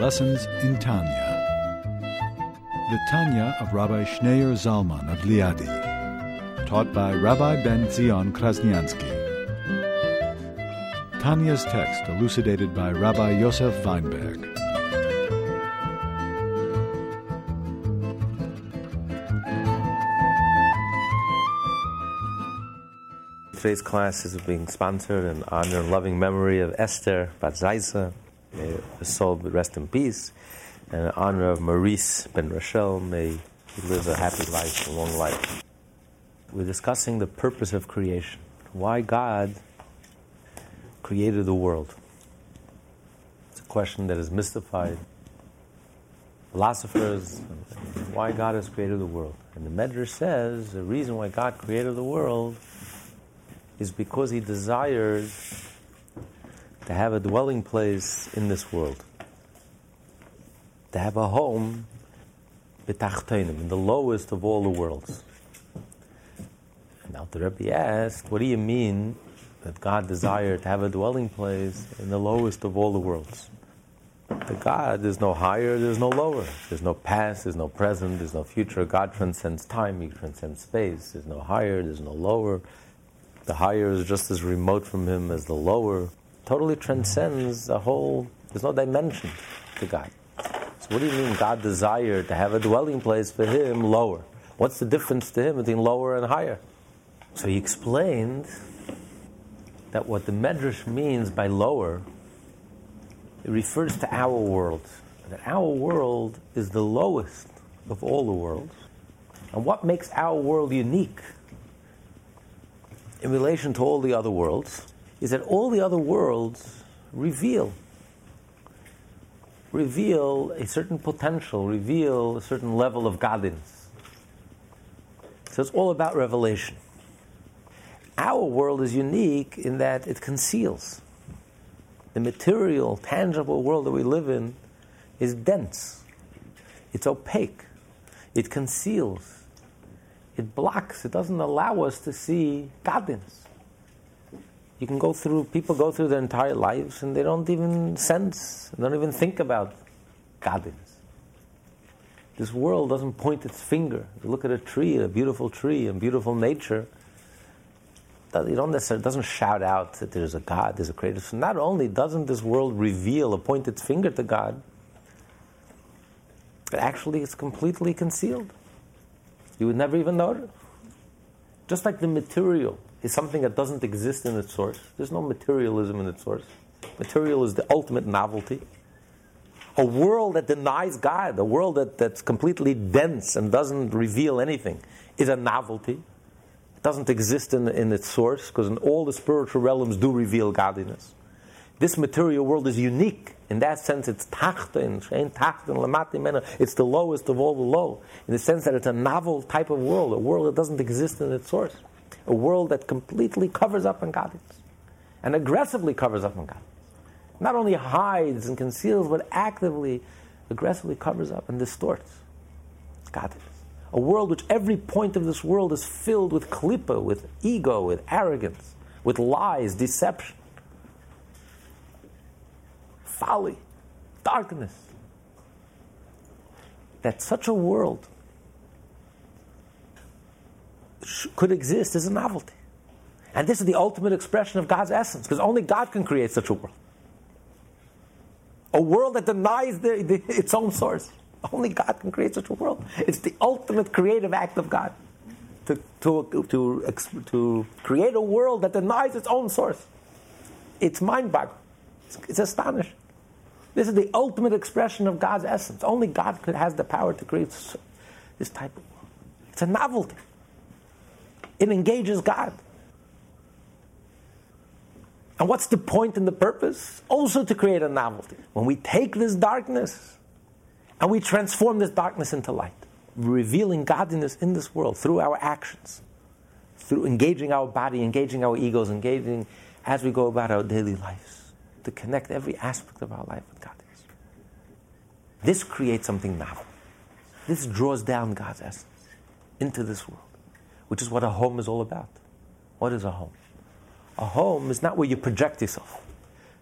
Lessons in Tanya. The Tanya of Rabbi Schneur Zalman of Liadi. Taught by Rabbi Ben Zion Krasniansky. Tanya's text elucidated by Rabbi Yosef Weinberg. Today's class is being sponsored in honor and loving memory of Esther Bat Zaisa. Uh, may her soul rest in peace. And in honor of Maurice Ben Rachel, may he live a happy life, a long life. We're discussing the purpose of creation. Why God created the world. It's a question that has mystified philosophers. Why God has created the world. And the Medrash says the reason why God created the world is because he desires to have a dwelling place in this world, to have a home in the lowest of all the worlds. And now the Rebbe asked, what do you mean that God desired to have a dwelling place in the lowest of all the worlds? The God, there's no higher, there's no lower. There's no past, there's no present, there's no future. God transcends time, He transcends space. There's no higher, there's no lower. The higher is just as remote from him as the lower. Totally transcends the whole, there's no dimension to God. So, what do you mean God desired to have a dwelling place for him lower? What's the difference to him between lower and higher? So, he explained that what the Medrash means by lower, it refers to our world. That our world is the lowest of all the worlds. And what makes our world unique in relation to all the other worlds is that all the other worlds reveal reveal a certain potential, reveal a certain level of godliness. So it's all about revelation. Our world is unique in that it conceals. The material, tangible world that we live in is dense. It's opaque. It conceals it blocks, it doesn't allow us to see godliness. You can go through, people go through their entire lives and they don't even sense, don't even think about godliness. This world doesn't point its finger. You look at a tree, a beautiful tree, and beautiful nature. You don't necessarily doesn't shout out that there's a God, there's a creator. So not only doesn't this world reveal or point its finger to God, but actually it's completely concealed. You would never even notice. Just like the material is something that doesn't exist in its source. There's no materialism in its source. Material is the ultimate novelty. A world that denies God, a world that, that's completely dense and doesn't reveal anything, is a novelty. It doesn't exist in, in its source because all the spiritual realms do reveal godliness. This material world is unique. In that sense, it's tachtin, shein tachtin, lamati mena. It's the lowest of all the low. In the sense that it's a novel type of world, a world that doesn't exist in its source. A world that completely covers up on godliness. And aggressively covers up on godliness. Not only hides and conceals, but actively, aggressively covers up and distorts godliness. A world which every point of this world is filled with klipa, with ego, with arrogance, with lies, deception folly, darkness. That such a world could exist is a novelty. And this is the ultimate expression of God's essence, because only God can create such a world. A world that denies the, the, its own source. Only God can create such a world. It's the ultimate creative act of God to, to, to, to create a world that denies its own source. It's mind boggling. It's, it's astonishing. This is the ultimate expression of God's essence. Only God has the power to create this type of world. It's a novelty. It engages God. And what's the point and the purpose? Also to create a novelty. When we take this darkness and we transform this darkness into light, revealing godliness in this world through our actions, through engaging our body, engaging our egos, engaging as we go about our daily lives to connect every aspect of our life with God is. This creates something novel. This draws down God's essence into this world, which is what a home is all about. What is a home? A home is not where you project yourself.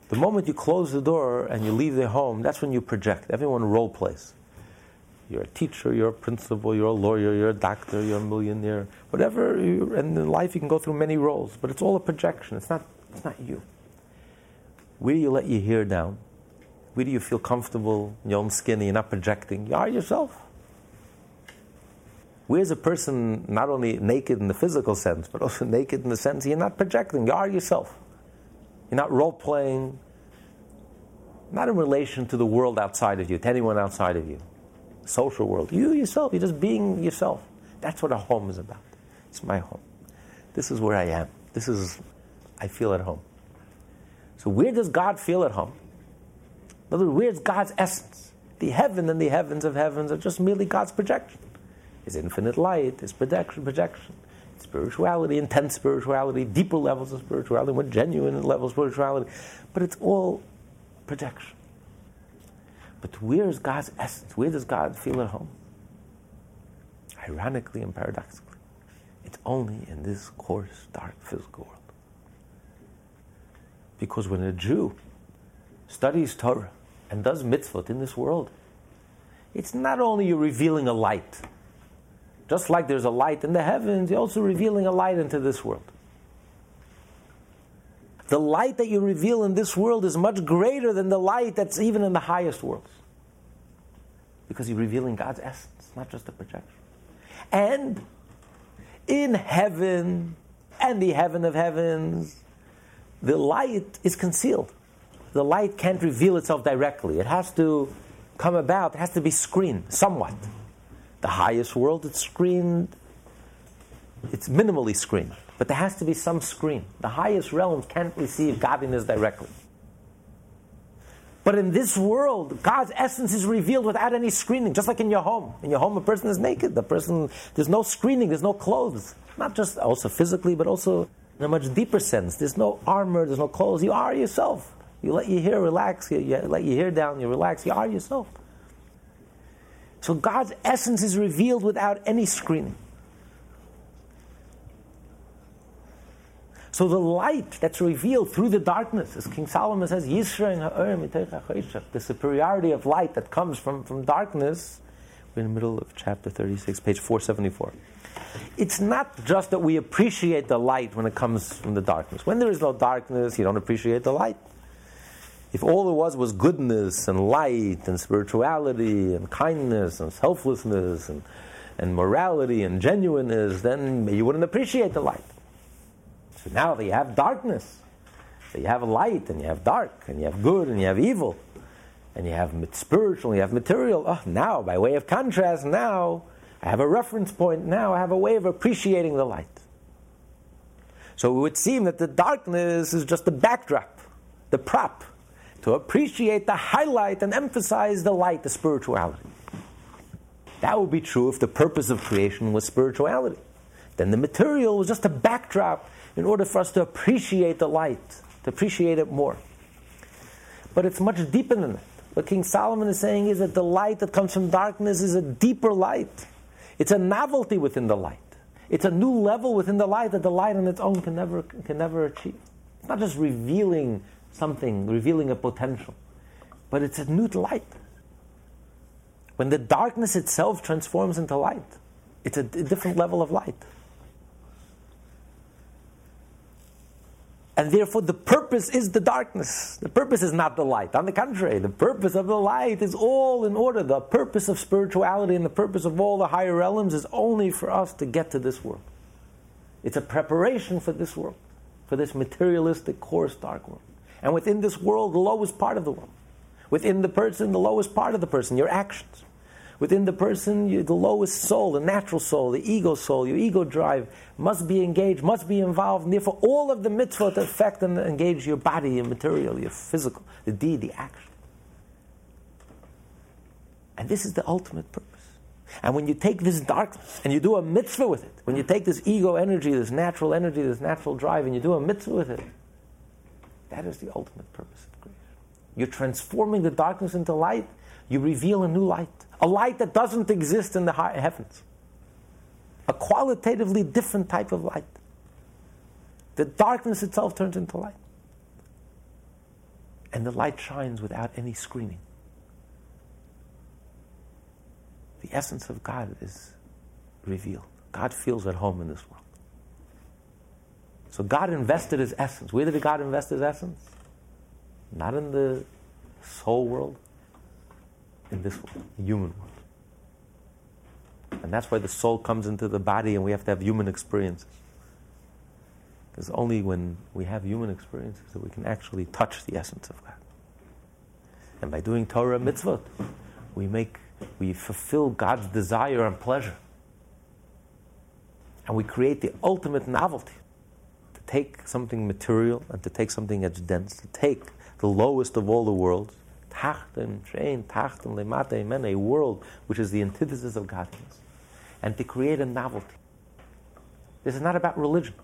The moment you close the door and you leave the home, that's when you project. Everyone role plays. You're a teacher, you're a principal, you're a lawyer, you're a doctor, you're a millionaire, whatever. You, and in life, you can go through many roles, but it's all a projection. It's not, it's not you. Where do you let your hair down? Where do you feel comfortable in your own skin and you're not projecting? You are yourself. Where's a person not only naked in the physical sense, but also naked in the sense you're not projecting? You are yourself. You're not role playing, not in relation to the world outside of you, to anyone outside of you, social world. You yourself, you're just being yourself. That's what a home is about. It's my home. This is where I am. This is, I feel at home. So, where does God feel at home? In other words, where's God's essence? The heaven and the heavens of heavens are just merely God's projection. His infinite light, His projection, projection, spirituality, intense spirituality, deeper levels of spirituality, more genuine levels of spirituality. But it's all projection. But where is God's essence? Where does God feel at home? Ironically and paradoxically, it's only in this coarse, dark, physical world. Because when a Jew studies Torah and does mitzvot in this world, it's not only you revealing a light. Just like there's a light in the heavens, you're also revealing a light into this world. The light that you reveal in this world is much greater than the light that's even in the highest worlds. Because you're revealing God's essence, not just a projection. And in heaven and the heaven of heavens, the light is concealed. The light can't reveal itself directly. It has to come about, it has to be screened somewhat. The highest world, it's screened, it's minimally screened, but there has to be some screen. The highest realms can't receive godliness directly. But in this world, God's essence is revealed without any screening, just like in your home. In your home, a person is naked. The person, there's no screening, there's no clothes. Not just also physically, but also in a much deeper sense. There's no armor, there's no clothes. You are yourself. You let your hair relax, you, you let your hair down, you relax, you are yourself. So God's essence is revealed without any screening. So the light that's revealed through the darkness, as King Solomon says, the superiority of light that comes from, from darkness, we're in the middle of chapter 36, page 474. It's not just that we appreciate the light when it comes from the darkness. When there is no darkness, you don't appreciate the light. If all there was was goodness and light and spirituality and kindness and selflessness and, and morality and genuineness, then you wouldn't appreciate the light. So now that you have darkness, so you have light and you have dark and you have good and you have evil and you have spiritual and you have material. Oh, now, by way of contrast, now I have a reference point. Now I have a way of appreciating the light. So it would seem that the darkness is just the backdrop, the prop, to appreciate the highlight and emphasize the light, the spirituality. That would be true if the purpose of creation was spirituality. Then the material was just a backdrop in order for us to appreciate the light, to appreciate it more. But it's much deeper than that. What King Solomon is saying is that the light that comes from darkness is a deeper light. It's a novelty within the light. It's a new level within the light that the light on its own can never, can never achieve. It's not just revealing something, revealing a potential, but it's a new light. When the darkness itself transforms into light, it's a, different level of light. And therefore, the purpose is the darkness. The purpose is not the light. On the contrary, the purpose of the light is all in order. The purpose of spirituality and the purpose of all the higher realms is only for us to get to this world. It's a preparation for this world, for this materialistic, coarse, dark world. And within this world, the lowest part of the world. Within the person, the lowest part of the person, your actions. Within the person, the lowest soul, the natural soul, the ego soul, your ego drive must be engaged, must be involved, and therefore all of the mitzvot affect and engage your body, your material, your physical, the deed, the action. And this is the ultimate purpose. And when you take this darkness and you do a mitzvah with it, when you take this ego energy, this natural energy, this natural drive, and you do a mitzvah with it, that is the ultimate purpose of creation. You're transforming the darkness into light, you reveal a new light a light that doesn't exist in the heavens, a qualitatively different type of light. The darkness itself turns into light. And the light shines without any screening. The essence of God is revealed. God feels at home in this world. So God invested his essence. Where did God invest his essence? Not in the soul world, in this world, the human world. And that's why the soul comes into the body and we have to have human experiences. Because only when we have human experiences that we can actually touch the essence of God. And by doing Torah mitzvot, we make, we fulfill God's desire and pleasure. And we create the ultimate novelty take something material and to take something that's dense, to take the lowest of all the worlds, Tachten, Shein, Tachten, Lemate, Men, a world which is the antithesis of godliness, and to create a novelty. This is not about religion.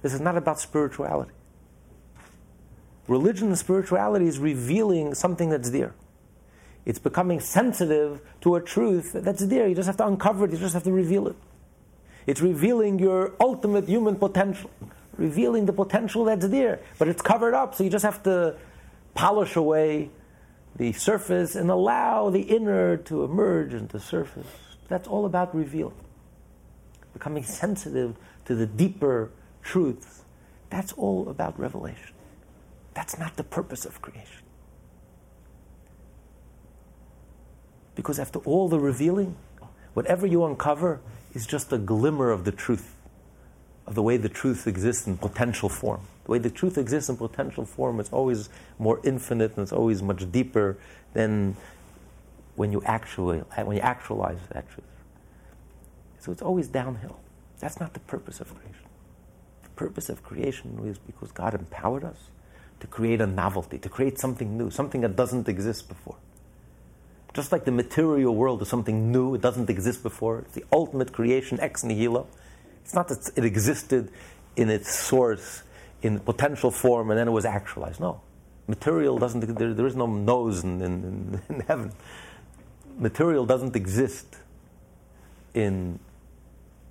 This is not about spirituality. Religion and spirituality is revealing something that's there. It's becoming sensitive to a truth that's there. You just have to uncover it, you just have to reveal it. It's revealing your ultimate human potential, revealing the potential that's there, but it's covered up, so you just have to polish away the surface and allow the inner to emerge into the surface. That's all about revealing. Becoming sensitive to the deeper truths. That's all about revelation. That's not the purpose of creation. Because after all the revealing, whatever you uncover is just a glimmer of the truth, of the way the truth exists in potential form. The way the truth exists in potential form is always more infinite and it's always much deeper than when you actually when you actualize that truth. So it's always downhill. That's not the purpose of creation. The purpose of creation is because God empowered us to create a novelty, to create something new, something that doesn't exist before. Just like the material world is something new, it doesn't exist before. It's the ultimate creation ex nihilo. It's not that it existed in its source, in potential form, and then it was actualized. No. Material doesn't, there, there is no nose in, in, in heaven. Material doesn't exist in,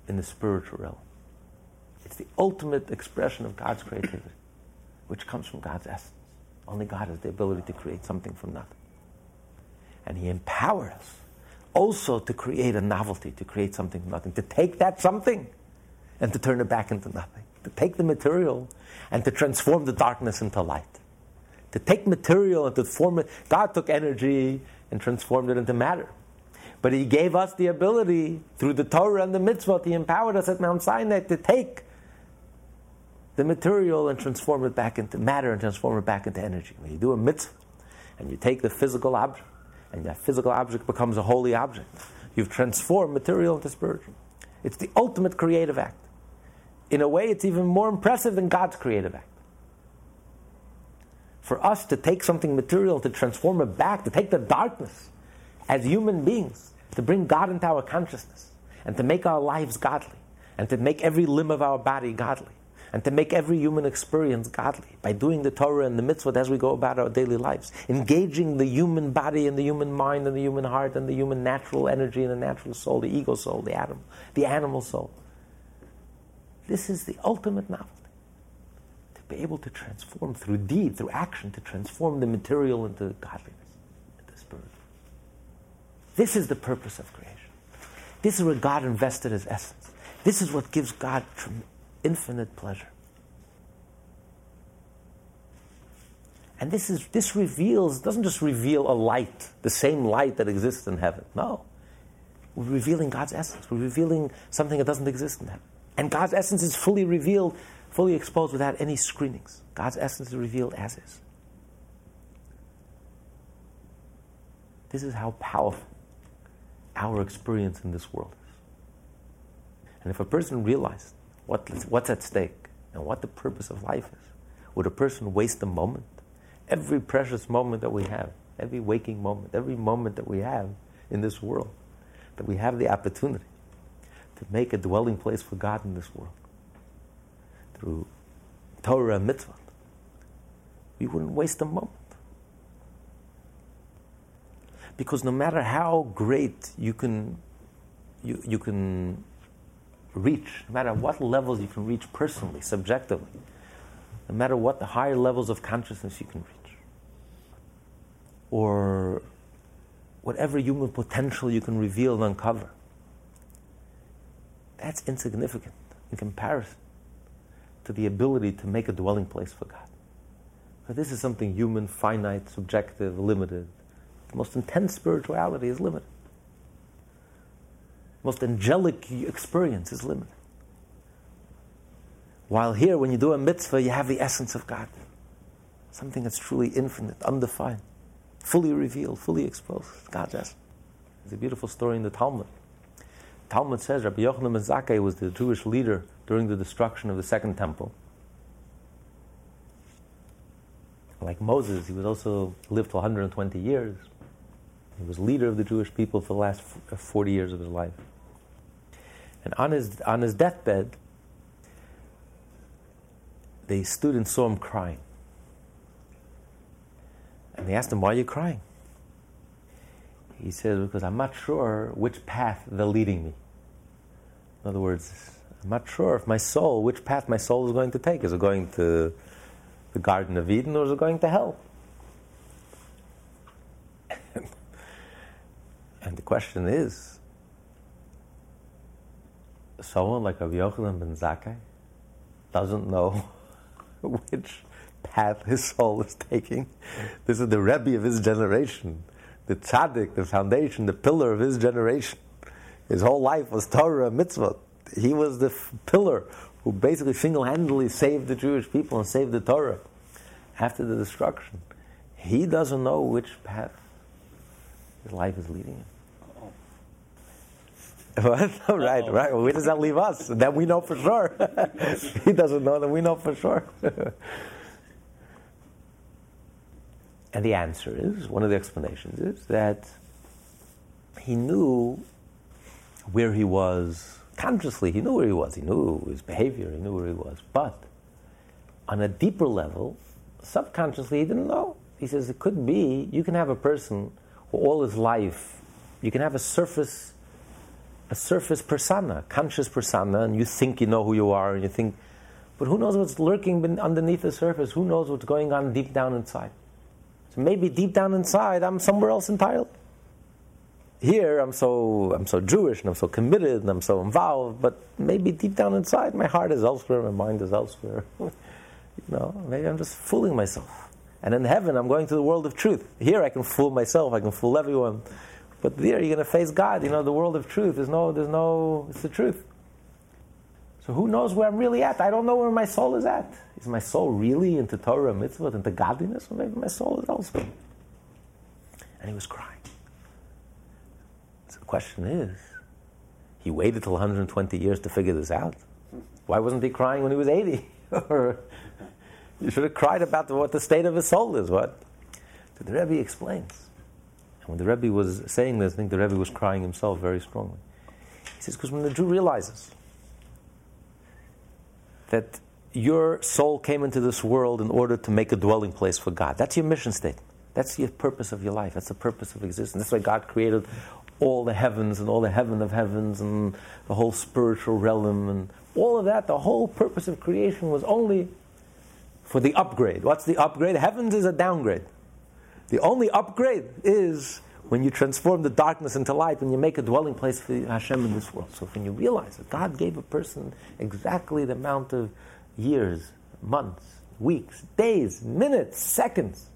in the spiritual realm. It's the ultimate expression of God's creativity, which comes from God's essence. Only God has the ability to create something from nothing. And He empowered us also to create a novelty, to create something from nothing, to take that something and to turn it back into nothing, to take the material and to transform the darkness into light. To take material and to form it. God took energy and transformed it into matter. But He gave us the ability through the Torah and the mitzvot, He empowered us at Mount Sinai to take the material and transform it back into matter and transform it back into energy. When you do a mitzvah and you take the physical object and that physical object becomes a holy object. You've transformed material into spiritual. It's the ultimate creative act. In a way, it's even more impressive than God's creative act. For us to take something material, to transform it back, to take the darkness as human beings, to bring God into our consciousness, and to make our lives godly, and to make every limb of our body godly and to make every human experience godly by doing the Torah and the mitzvot as we go about our daily lives, engaging the human body and the human mind and the human heart and the human natural energy and the natural soul, the ego soul, the atom, the animal soul. This is the ultimate novelty. To be able to transform through deed, through action, to transform the material into godliness, into spirit. This is the purpose of creation. This is where God invested his essence. This is what gives God infinite pleasure. And this, is, this reveals, doesn't just reveal a light, the same light that exists in heaven. No. We're revealing God's essence. We're revealing something that doesn't exist in heaven. And God's essence is fully revealed, fully exposed without any screenings. God's essence is revealed as is. This is how powerful our experience in this world is. And if a person realized what, what's at stake and what the purpose of life is. Would a person waste a moment? Every precious moment that we have, every waking moment, every moment that we have in this world, that we have the opportunity to make a dwelling place for God in this world through Torah and mitzvah, we wouldn't waste a moment. Because no matter how great you can, you, you can reach, no matter what levels you can reach personally, subjectively, no matter what the higher levels of consciousness you can reach. or whatever human potential you can reveal and uncover. That's insignificant in comparison to the ability to make a dwelling place for God. But this is something human, finite, subjective, limited. The most intense spirituality is limited. The most angelic experience is limited. While here, when you do a mitzvah, you have the essence of God. Something that's truly infinite, undefined, fully revealed, fully exposed. God's essence. There's a beautiful story in the Talmud. Talmud says Rabbi Yochanan ben Zakkai was the Jewish leader during the destruction of the Second Temple. Like Moses, he was also lived to 120 years. He was leader of the Jewish people for the last 40 years of his life. And on his, on his deathbed, the students saw him crying. And they asked him, Why are you crying? He says, Because I'm not sure which path they're leading me. In other words, I'm not sure if my soul, which path my soul is going to take. Is it going to the Garden of Eden or is it going to hell? and the question is someone like Rabbi Yochanan ben Zakkai doesn't know which path his soul is taking. This is the Rebbe of his generation, the tzaddik, the foundation, the pillar of his generation. His whole life was Torah, mitzvah. He was the f- pillar who basically single-handedly saved the Jewish people and saved the Torah after the destruction. He doesn't know which path his life is leading him. What? right, right. Where does that leave us? That we know for sure. he doesn't know that we know for sure. and the answer is one of the explanations is that he knew where he was consciously. He knew where he was. He knew his behavior. He knew where he was. But on a deeper level, subconsciously, he didn't know. He says it could be you can have a person who all his life, you can have a surface a surface persona, conscious persona, and you think you know who you are, and you think, but who knows what's lurking underneath the surface? Who knows what's going on deep down inside? So maybe deep down inside, I'm somewhere else entirely. Here, I'm so I'm so Jewish, and I'm so committed, and I'm so involved, but maybe deep down inside, my heart is elsewhere, my mind is elsewhere. you know, maybe I'm just fooling myself. And in heaven, I'm going to the world of truth. Here, I can fool myself, I can fool everyone. But there you're to face God. You know, the world of truth. There's no, there's no, it's the truth. So who knows where I'm really at? I don't know where my soul is at. Is my soul really into Torah, mitzvah, into godliness? Or maybe my soul is elsewhere. And he was crying. Question is, he waited till 120 years to figure this out. Why wasn't he crying when he was 80? or you should have cried about what the state of his soul is. What? So the Rebbe explains. And when the Rebbe was saying this, I think the Rebbe was crying himself very strongly. He says, because when the Jew realizes that your soul came into this world in order to make a dwelling place for God, that's your mission statement. That's the purpose of your life. That's the purpose of existence. That's why God created all the heavens and all the heaven of heavens and the whole spiritual realm and all of that. The whole purpose of creation was only for the upgrade. What's the upgrade? Heavens is a downgrade. The only upgrade is when you transform the darkness into light, when you make a dwelling place for Hashem in this world. So when you realize that God gave a person exactly the amount of years, months, weeks, days, minutes, seconds.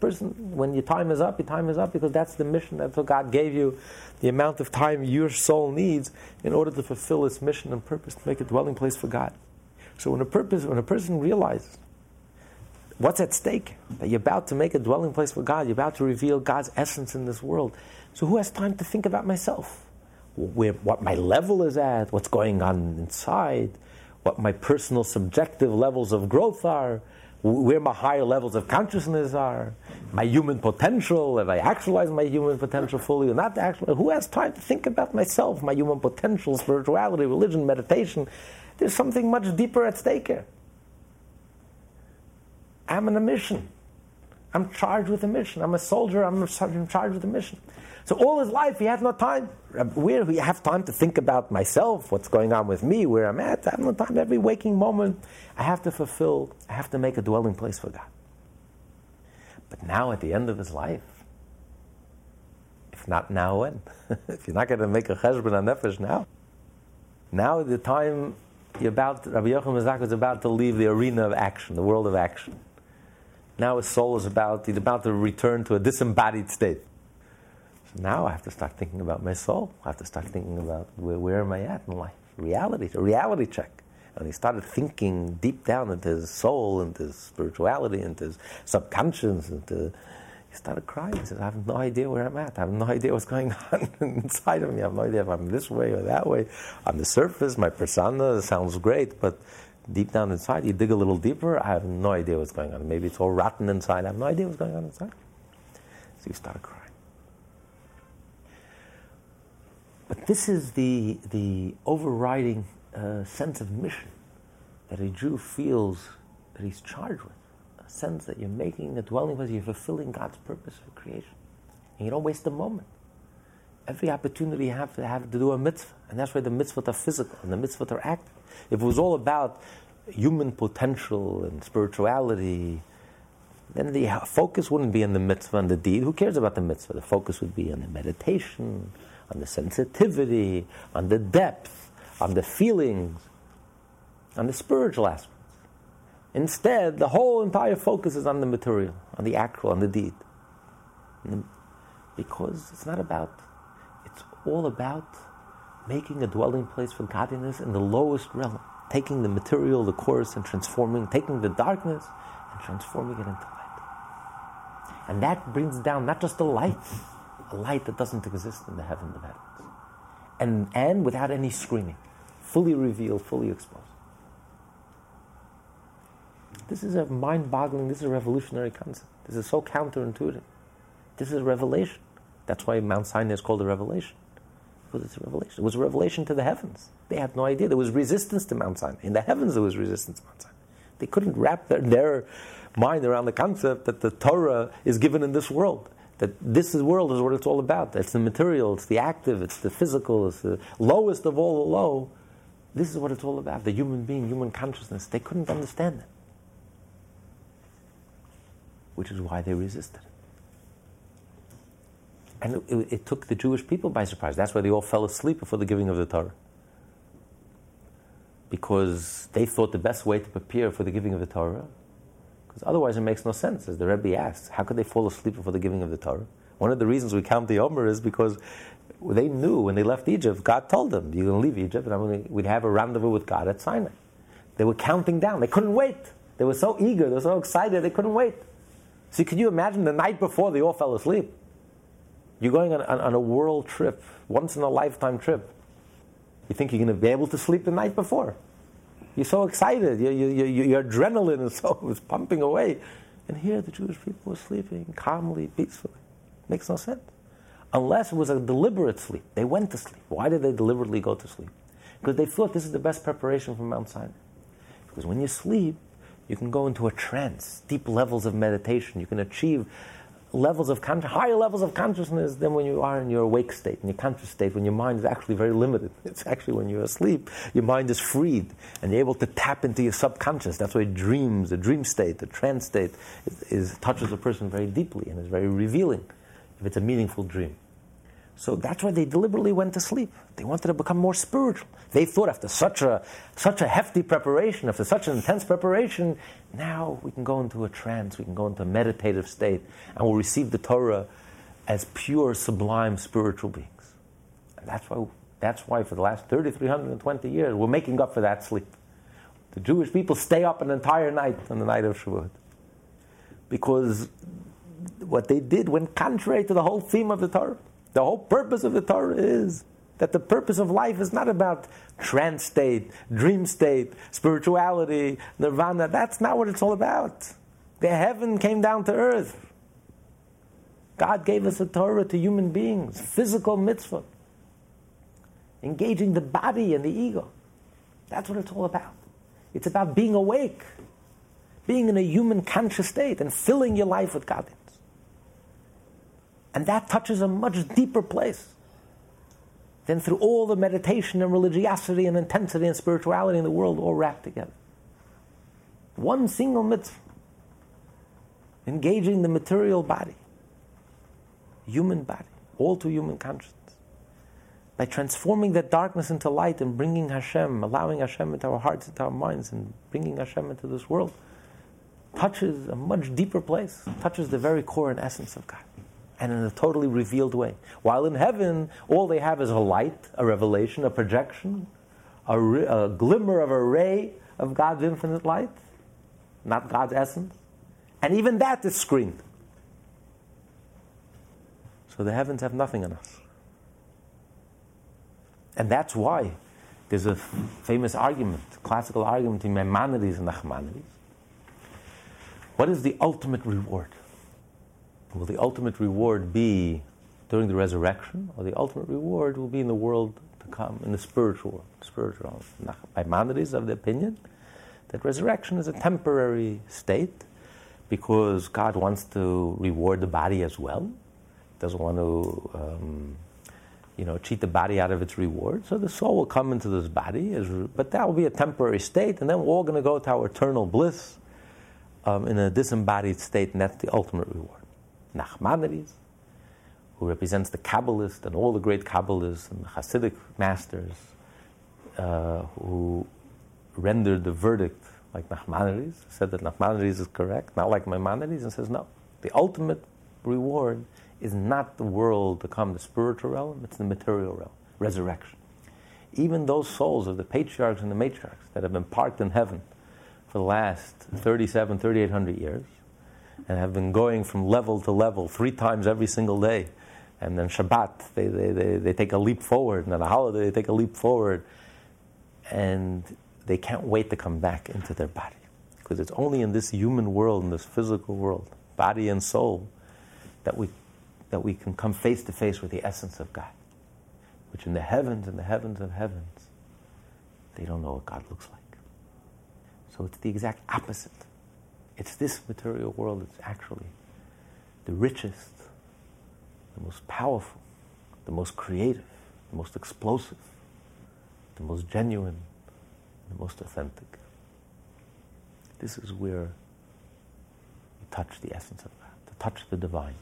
Person, when your time is up, your time is up because that's the mission. That's what God gave you, the amount of time your soul needs in order to fulfill its mission and purpose to make a dwelling place for God. So when a purpose, when a person realizes What's at stake? That you're about to make a dwelling place for God. You're about to reveal God's essence in this world. So who has time to think about myself? Where, what my level is at, what's going on inside, what my personal subjective levels of growth are, where my higher levels of consciousness are, my human potential, have I actualized my human potential fully or not actually? Who has time to think about myself, my human potential, spirituality, religion, meditation? There's something much deeper at stake here. I'm on a mission. I'm charged with a mission. I'm a soldier. I'm charged with a mission. So all his life he had no time. Where we have time to think about myself, what's going on with me, where I'm at. I have no time. Every waking moment, I have to fulfill. I have to make a dwelling place for God. But now, at the end of his life, if not now, when? if you're not going to make a cheshbon on nefesh now, now the time you're about, Rabbi Yochanan ben Zakkai is about to leave the arena of action, the world of action. Now his soul is about, he's about to return to a disembodied state. So now I have to start thinking about my soul. I have to start thinking about where, where am I at in life? Reality, a reality check. And he started thinking deep down into his soul, into his spirituality, into his subconscious, into he started crying. He says, I have no idea where I'm at. I have no idea what's going on inside of me. I have no idea if I'm this way or that way. On the surface, my persona sounds great, but deep down inside, you dig a little deeper, I have no idea what's going on. Maybe it's all rotten inside. I have no idea what's going on inside. So he started crying. But this is the, the overriding uh, sense of mission that a Jew feels that he's charged with a sense that you're making a dwelling place, you're fulfilling God's purpose for creation. And you don't waste a moment. Every opportunity you have to have to do a mitzvah. And that's why the mitzvahs are physical and the mitzvahs are active. If it was all about human potential and spirituality, then the focus wouldn't be on the mitzvah and the deed. Who cares about the mitzvah? The focus would be on the meditation, on the sensitivity, on the depth, on the feelings, on the spiritual aspect. Instead, the whole entire focus is on the material, on the actual, on the deed. Because it's not about, it's all about making a dwelling place for godliness in the lowest realm, taking the material, the coarse, and transforming, taking the darkness and transforming it into light. And that brings down not just the light, a light that doesn't exist in the heaven of heavens. And, and without any screening, fully revealed, fully exposed. This is a mind boggling, this is a revolutionary concept. This is so counterintuitive. This is a revelation. That's why Mount Sinai is called a revelation. Because it's a revelation. It was a revelation to the heavens. They had no idea. There was resistance to Mount Sinai. In the heavens, there was resistance to Mount Sinai. They couldn't wrap their, their mind around the concept that the Torah is given in this world. That this world is what it's all about. It's the material, it's the active, it's the physical, it's the lowest of all the low. This is what it's all about the human being, human consciousness. They couldn't understand it which is why they resisted. And it, it, it, took the Jewish people by surprise. That's why they all fell asleep before the giving of the Torah. Because they thought the best way to prepare for the giving of the Torah, because otherwise it makes no sense. As the Rebbe asks, how could they fall asleep before the giving of the Torah? One of the reasons we count the Omer is because they knew when they left Egypt, God told them, You're going to leave Egypt, and I'm we'd have a rendezvous with God at Sinai. They were counting down. They couldn't wait. They were so eager, they were so excited, they couldn't wait. See, can you imagine the night before they all fell asleep? You're going on, on, on a world trip, once in a lifetime trip. You think you're going to be able to sleep the night before. You're so excited. Your, your, adrenaline is so is pumping away. And here the Jewish people were sleeping calmly, peacefully. Makes no sense. Unless it was a deliberate sleep. They went to sleep. Why did they deliberately go to sleep? Because they thought this is the best preparation for Mount Sinai. Because when you sleep, you can go into a trance, deep levels of meditation. You can achieve levels of con- higher levels of consciousness than when you are in your awake state, in your conscious state, when your mind is actually very limited. It's actually when you're asleep, your mind is freed, and you're able to tap into your subconscious. That's why dreams, the dream state, the trance state, is, is touches a person very deeply and is very revealing if it's a meaningful dream. So that's why they deliberately went to sleep. They wanted to become more spiritual. They thought after such a, such a hefty preparation, after such an intense preparation, now we can go into a trance, we can go into a meditative state, and we'll receive the Torah as pure, sublime spiritual beings. And that's why, that's why for the last 3,320 years, we're making up for that sleep. The Jewish people stay up an entire night on the night of Shavuot. Because what they did went contrary to the whole theme of the Torah. The whole purpose of the Torah is that the purpose of life is not about trance state, dream state, spirituality, nirvana. That's not what it's all about. The heaven came down to earth. God gave us a Torah to human beings, physical mitzvah, engaging the body and the ego. That's what it's all about. It's about being awake, being in a human conscious state, and filling your life with God. And that touches a much deeper place than through all the meditation and religiosity and intensity and spirituality in the world all wrapped together. One single mitzvah engaging the material body, human body, all to human consciousness. By transforming that darkness into light and bringing Hashem, allowing Hashem into our hearts, into our minds, and bringing Hashem into this world, touches a much deeper place, touches the very core and essence of God, and in a totally revealed way. While in heaven, all they have is a light, a revelation, a projection, a, a glimmer of a ray of God's infinite light, not God's essence. And even that is screened. So the heavens have nothing on us. And that's why there's a famous argument, classical argument in Maimonides and Nachmanides. What is the ultimate reward? Will the ultimate reward be during the resurrection, or the ultimate reward will be in the world to come, in the spiritual world? Spiritual. Maimonides is of the opinion that resurrection is a temporary state because God wants to reward the body as well. Doesn't want to, um, you know, cheat the body out of its reward. So the soul will come into this body, but that will be a temporary state, and then we're all going to go to our eternal bliss um, in a disembodied state, and that's the ultimate reward. Nachmanides, who represents the Kabbalist and all the great Kabbalists and the Hasidic masters, uh, who rendered the verdict like Nachmanides, said that Nachmanides is correct, not like Maimonides, and says no. The ultimate reward is not the world to come, the spiritual realm, it's the material realm, resurrection. Even those souls of the patriarchs and the matriarchs that have been parked in heaven for the last 37, 3800 years, and have been going from level to level three times every single day. And then Shabbat, they, they, they, they take a leap forward, and then a holiday, they take a leap forward. And they can't wait to come back into their body. Because it's only in this human world, in this physical world, body and soul, that we, that we can come face to face with the essence of God. Which in the heavens and the heavens of heavens, they don't know what God looks like. So it's the exact opposite. It's this material world that's actually the richest, the most powerful, the most creative, the most explosive, the most genuine, the most authentic. This is where you touch the essence of God, to touch the divine.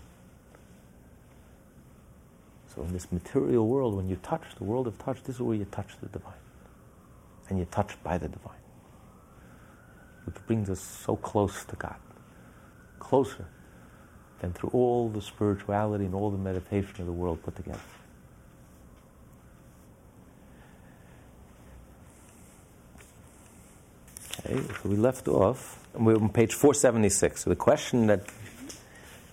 So in this material world, when you touch the world of touch, this is where you touch the divine. And you're touched by the divine. Which brings us so close to God. Closer than through all the spirituality and all the meditation of the world put together. Okay, so we left off, we're on page 476. So the question that,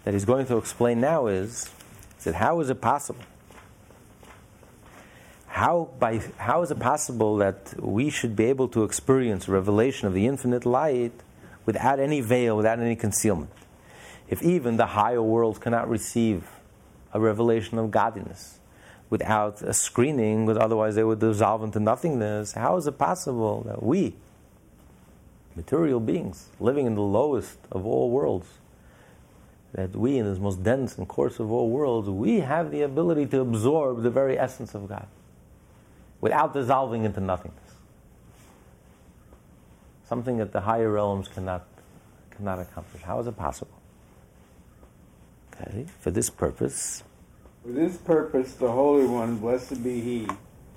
that he's going to explain now is, is that how is it possible? How, by, how is it possible that we should be able to experience revelation of the infinite light without any veil, without any concealment? If even the higher worlds cannot receive a revelation of godliness without a screening, because otherwise they would dissolve into nothingness, how is it possible that we, material beings living in the lowest of all worlds, that we, in this most dense and coarse of all worlds, we have the ability to absorb the very essence of God without dissolving into nothingness. Something that the higher realms cannot, cannot accomplish. How is it possible? Okay, for this purpose. For this purpose, the Holy One, blessed be He,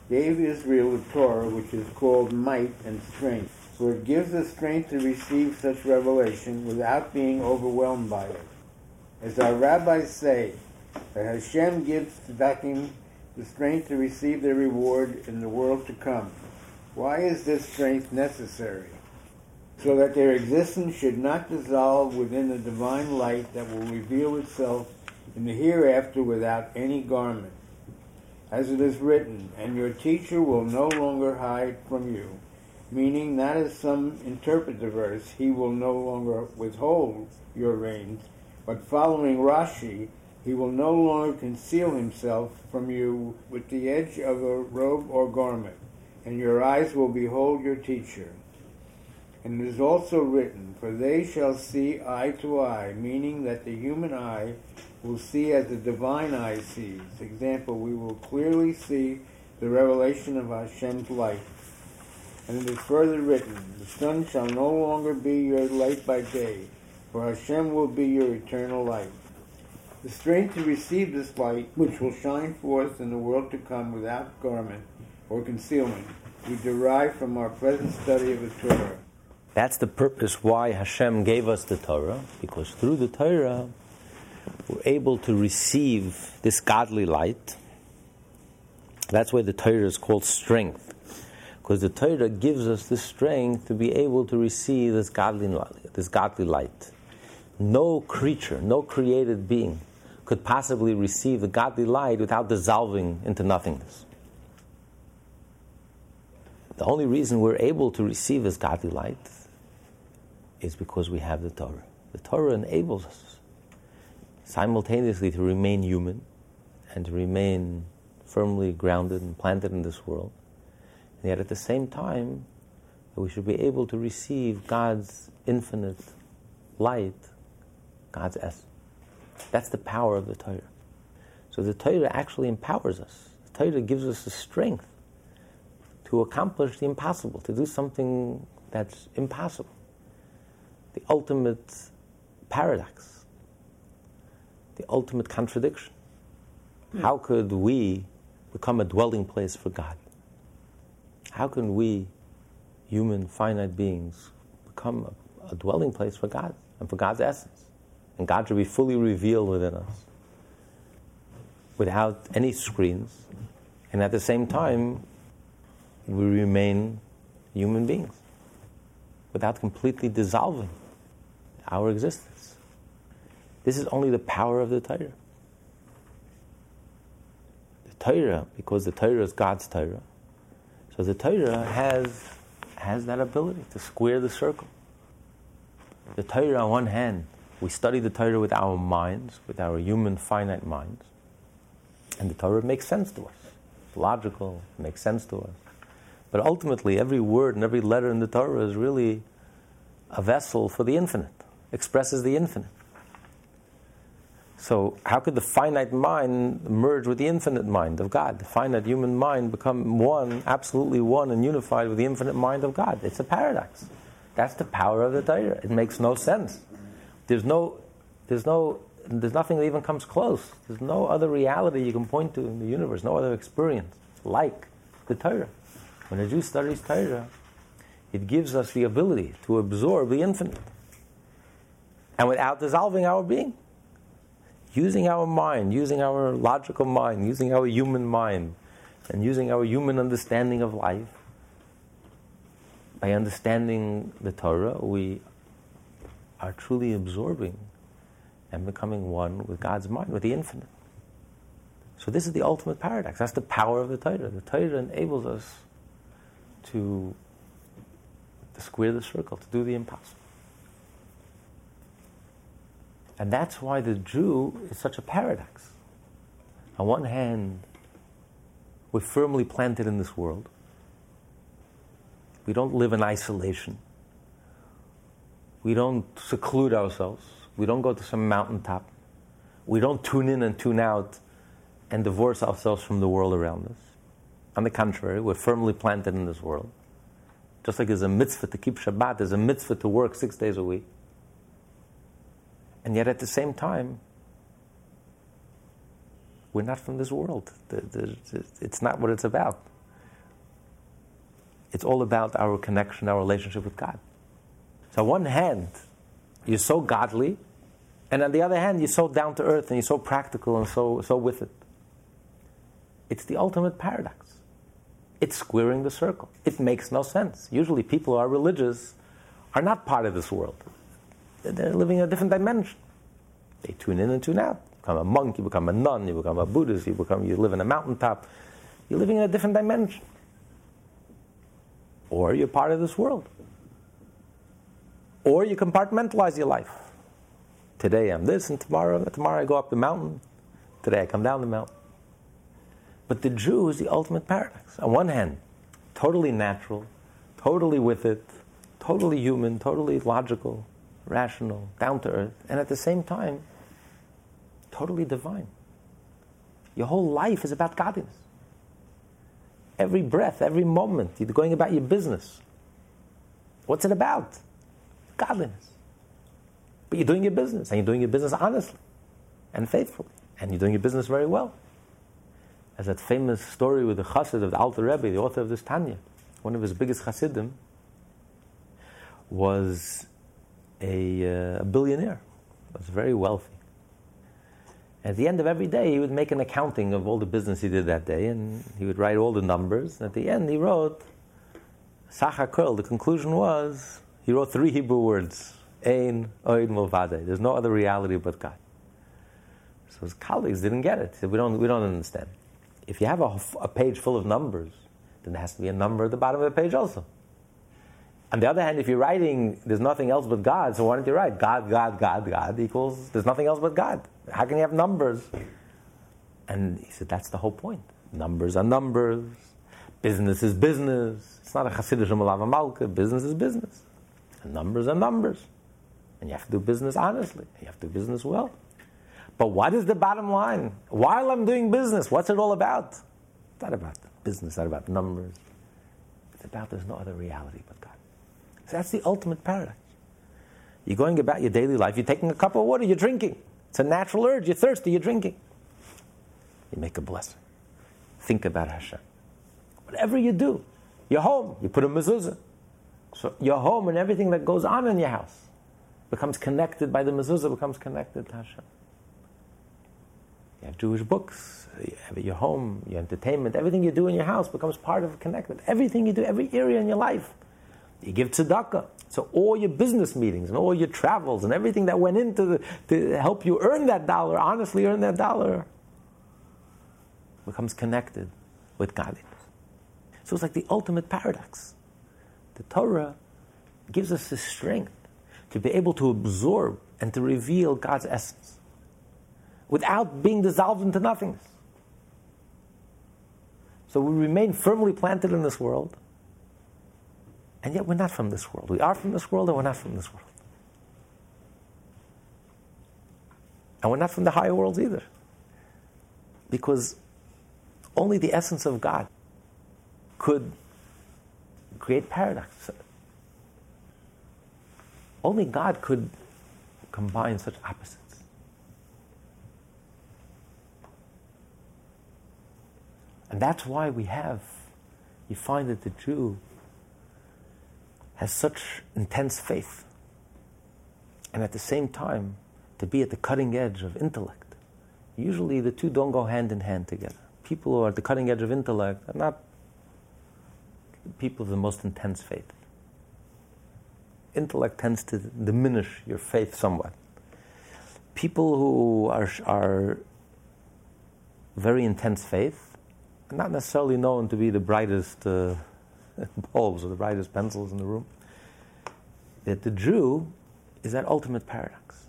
gave Israel the Torah, which is called might and strength for it gives us strength to receive such revelation without being overwhelmed by it. As our rabbis say, that Hashem gives Tzaddikim the strength to receive their reward in the world to come. Why is this strength necessary? So that their existence should not dissolve within the divine light that will reveal itself in the hereafter without any garment. As it is written, and your teacher will no longer hide from you meaning not as some interpret the verse, he will no longer withhold your reins, but following Rashi, he will no longer conceal himself from you with the edge of a robe or garment, and your eyes will behold your teacher. And it is also written, For they shall see eye to eye, meaning that the human eye will see as the divine eye sees. Example, we will clearly see the revelation of Hashem's light and it is further written, The sun shall no longer be your light by day, for Hashem will be your eternal light. The strength to receive this light, which will shine forth in the world to come without garment or concealment, we derive from our present study of the Torah. That's the purpose why Hashem gave us the Torah, because through the Torah, we're able to receive this godly light. That's why the Torah is called strength, because the Torah gives us the strength to be able to receive this godly, this godly light. No creature, no created being could possibly receive the godly light without dissolving into nothingness. The only reason we're able to receive this godly light is because we have the Torah. The Torah enables us simultaneously to remain human and to remain firmly grounded and planted in this world. And yet at the same time, we should be able to receive God's infinite light, God's essence. That's the power of the Torah. So the Torah actually empowers us. The Torah gives us the strength to accomplish the impossible, to do something that's impossible. The ultimate paradox, the ultimate contradiction. Hmm. How could we become a dwelling place for God? How can we, human finite beings, become a, a dwelling place for God and for God's essence? And God to be fully revealed within us without any screens, and at the same time, we remain human beings without completely dissolving our existence. This is only the power of the Torah. The Torah, because the Torah is God's Torah, so the Torah has, has that ability to square the circle. The Torah, on one hand, we study the Torah with our minds, with our human finite minds, and the Torah makes sense to us. It's logical, it makes sense to us. But ultimately, every word and every letter in the Torah is really a vessel for the infinite, expresses the infinite. So, how could the finite mind merge with the infinite mind of God? The finite human mind become one, absolutely one, and unified with the infinite mind of God. It's a paradox. That's the power of the Torah. It makes no sense. There's no, there's no, there's nothing that even comes close. There's no other reality you can point to in the universe, no other experience like the Torah. When a Jew studies Torah, it gives us the ability to absorb the infinite. And without dissolving our being, using our mind, using our logical mind, using our human mind, and using our human understanding of life, by understanding the Torah, we are truly absorbing and becoming one with God's mind, with the infinite. So this is the ultimate paradox. That's the power of the Torah. The Torah enables us to, to square the circle, to do the impossible. And that's why the Jew is such a paradox. On one hand, we're firmly planted in this world. We don't live in isolation. We don't seclude ourselves. We don't go to some mountaintop. We don't tune in and tune out and divorce ourselves from the world around us. On the contrary, we're firmly planted in this world. Just like there's a mitzvah to keep Shabbat, there's a mitzvah to work six days a week. And yet at the same time, we're not from this world. It's not what it's about. It's all about our connection, our relationship with God. On one hand, you're so godly, and on the other hand, you're so down to earth and you're so practical and so, so with it. It's the ultimate paradox. It's squaring the circle. It makes no sense. Usually, people who are religious are not part of this world, they're living in a different dimension. They tune in and tune out. You become a monk, you become a nun, you become a Buddhist, you, become, you live in a mountaintop. You're living in a different dimension. Or you're part of this world. Or you compartmentalize your life. Today I'm this, and tomorrow, tomorrow I go up the mountain. Today I come down the mountain. But the Jew is the ultimate paradox. On one hand, totally natural, totally with it, totally human, totally logical, rational, down to earth, and at the same time, totally divine. Your whole life is about godliness. Every breath, every moment, you're going about your business. What's it about? Godliness. But you're doing your business, and you're doing your business honestly and faithfully, and you're doing your business very well. As that famous story with the chassid of the Alter Rebbe, the author of this Tanya, one of his biggest chassidim, was a, uh, a billionaire, was very wealthy. At the end of every day, he would make an accounting of all the business he did that day, and he would write all the numbers. And at the end, he wrote, Sachar Kol, the conclusion was, he wrote three Hebrew words, Ein Oid Milvado. There's no other reality but God. So his colleagues didn't get it. Said, we don't, we don't understand. If you have a, a page full of numbers, then there has to be a number at the bottom of the page also. On the other hand, if you're writing, there's nothing else but God, so why don't you write God, God, God, God equals, there's nothing else but God. How can you have numbers? And he said, that's the whole point. Numbers are numbers. Business is business. It's not a Hasidic Malava Malka. Business is business. Numbers are numbers. And you have to do business honestly. You have to do business well. But what is the bottom line? While I'm doing business, what's it all about? It's not about business, not about numbers. It's about there's no other reality but God. So that's the ultimate paradox. You're going about your daily life, you're taking a cup of water, you're drinking. It's a natural urge, you're thirsty, you're drinking. You make a blessing. Think about Hashem. Whatever you do, you're home, you put a mezuzah. So your home and everything that goes on in your house becomes connected by the mezuzah, becomes connected to Hashem. You have Jewish books, you have your home, your entertainment, everything you do in your house becomes part of connected. Everything you do, every area in your life. You give tzedakah. So all your business meetings and all your travels and everything that went into the, to help you earn that dollar, honestly earn that dollar, becomes connected with godliness. So it's like the ultimate paradox. The Torah gives us the strength to be able to absorb and to reveal God's essence without being dissolved into nothingness. So we remain firmly planted in this world, and yet we're not from this world. We are from this world, and we're not from this world. And we're not from the higher worlds either. Because only the essence of God could create paradox. Only God could combine such opposites. And that's why we have, you find that the Jew has such intense faith. And at the same time, to be at the cutting edge of intellect. Usually the two don't go hand in hand together. People who are at the cutting edge of intellect are not people of the most intense faith. Intellect tends to diminish your faith somewhat. People who are, are very intense faith not necessarily known to be the brightest uh, bulbs or the brightest pencils in the room. That the Jew is that ultimate paradox.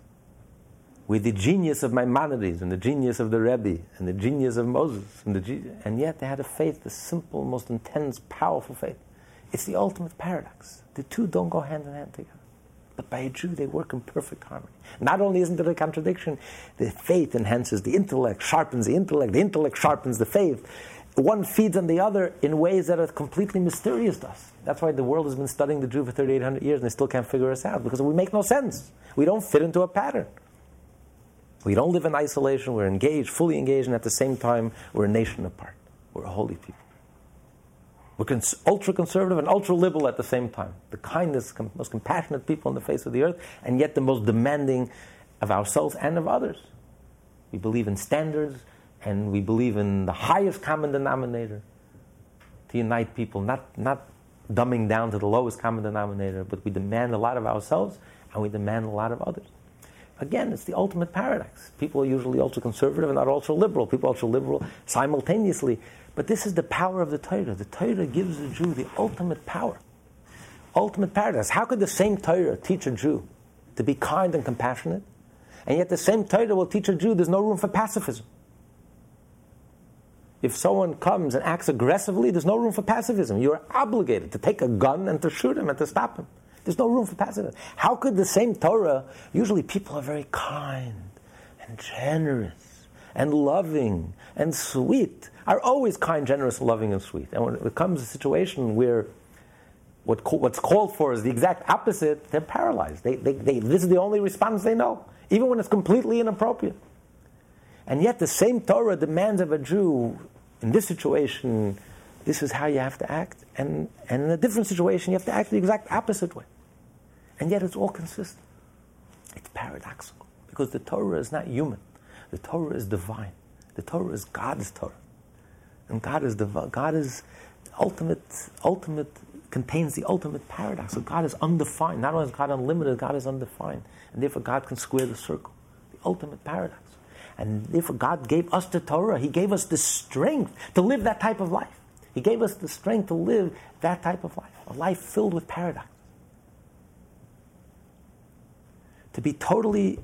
With the genius of Maimonides and the genius of the Rebbe and the genius of Moses, and, the, and yet they had a faith, the simple, most intense, powerful faith. It's the ultimate paradox. The two don't go hand in hand together. But by a Jew, they work in perfect harmony. Not only isn't it a contradiction, the faith enhances the intellect, sharpens the intellect, the intellect sharpens the faith. One feeds on the other in ways that are completely mysterious to us. That's why the world has been studying the Jew for 3,800 years and they still can't figure us out because we make no sense. We don't fit into a pattern. We don't live in isolation. We're engaged, fully engaged, and at the same time, we're a nation apart. We're a holy people. We're cons- ultra conservative and ultra liberal at the same time. The kindest, com- most compassionate people on the face of the earth, and yet the most demanding of ourselves and of others. We believe in standards, and we believe in the highest common denominator to unite people, not, not dumbing down to the lowest common denominator, but we demand a lot of ourselves and we demand a lot of others. Again, it's the ultimate paradox. People are usually ultra conservative and not ultra liberal. People are ultra liberal simultaneously. But this is the power of the Torah. The Torah gives the Jew the ultimate power, ultimate paradox. How could the same Torah teach a Jew to be kind and compassionate, and yet the same Torah will teach a Jew there's no room for pacifism? If someone comes and acts aggressively, there's no room for pacifism. You're obligated to take a gun and to shoot him and to stop him. There's no room for pacifism. How could the same Torah, usually people are very kind and generous and loving and sweet, are always kind, generous, loving, and sweet. And when it comes a situation where what, what's called for is the exact opposite, they're paralyzed. They, they, they, this is the only response they know, even when it's completely inappropriate. And yet, the same Torah demands of a Jew in this situation, this is how you have to act. And, and in a different situation, you have to act the exact opposite way. And yet, it's all consistent. It's paradoxical because the Torah is not human, the Torah is divine. The Torah is God's Torah. And God is divine. God is ultimate, ultimate, contains the ultimate paradox. So God is undefined. Not only is God unlimited, God is undefined. And therefore, God can square the circle. The ultimate paradox. And therefore, God gave us the Torah. He gave us the strength to live that type of life. He gave us the strength to live that type of life, a life filled with paradox. To be totally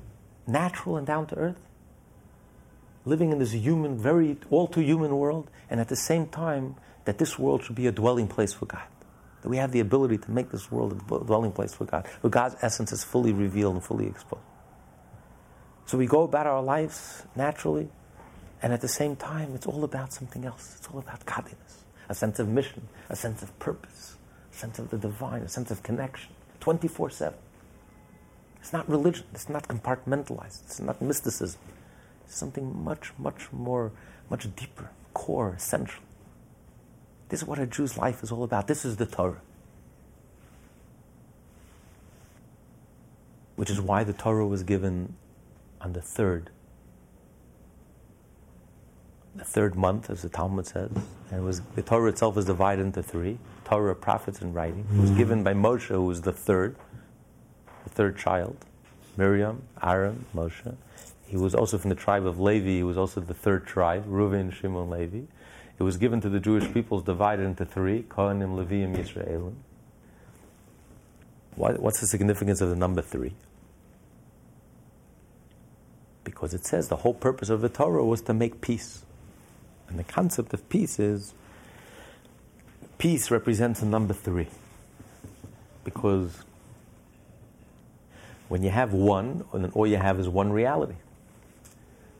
natural and down to earth, living in this human, very all too human world, and at the same time, that this world should be a dwelling place for God. That we have the ability to make this world a dwelling place for God, where God's essence is fully revealed and fully exposed. So we go about our lives naturally, and at the same time, it's all about something else. It's all about godliness, a sense of mission, a sense of purpose, a sense of the divine, a sense of connection, 24 7. It's not religion, it's not compartmentalized, it's not mysticism. It's something much, much more, much deeper, core, essential. This is what a Jew's life is all about. This is the Torah. Which is why the Torah was given on the third. The third month, as the Talmud says, and was the Torah itself is divided into three: Torah, prophets, and writing. It was mm. given by Moshe, who was the third, the third child. Miriam, Aaron, Moshe. He was also from the tribe of Levi. He was also the third tribe, Reuven, Shimon, Levi. It was given to the Jewish peoples divided into three: Kohanim, Leviim, Yisraelim. What's the significance of the number three? Because it says the whole purpose of the Torah was to make peace. And the concept of peace is peace represents a number three. Because when you have one, then all you have is one reality.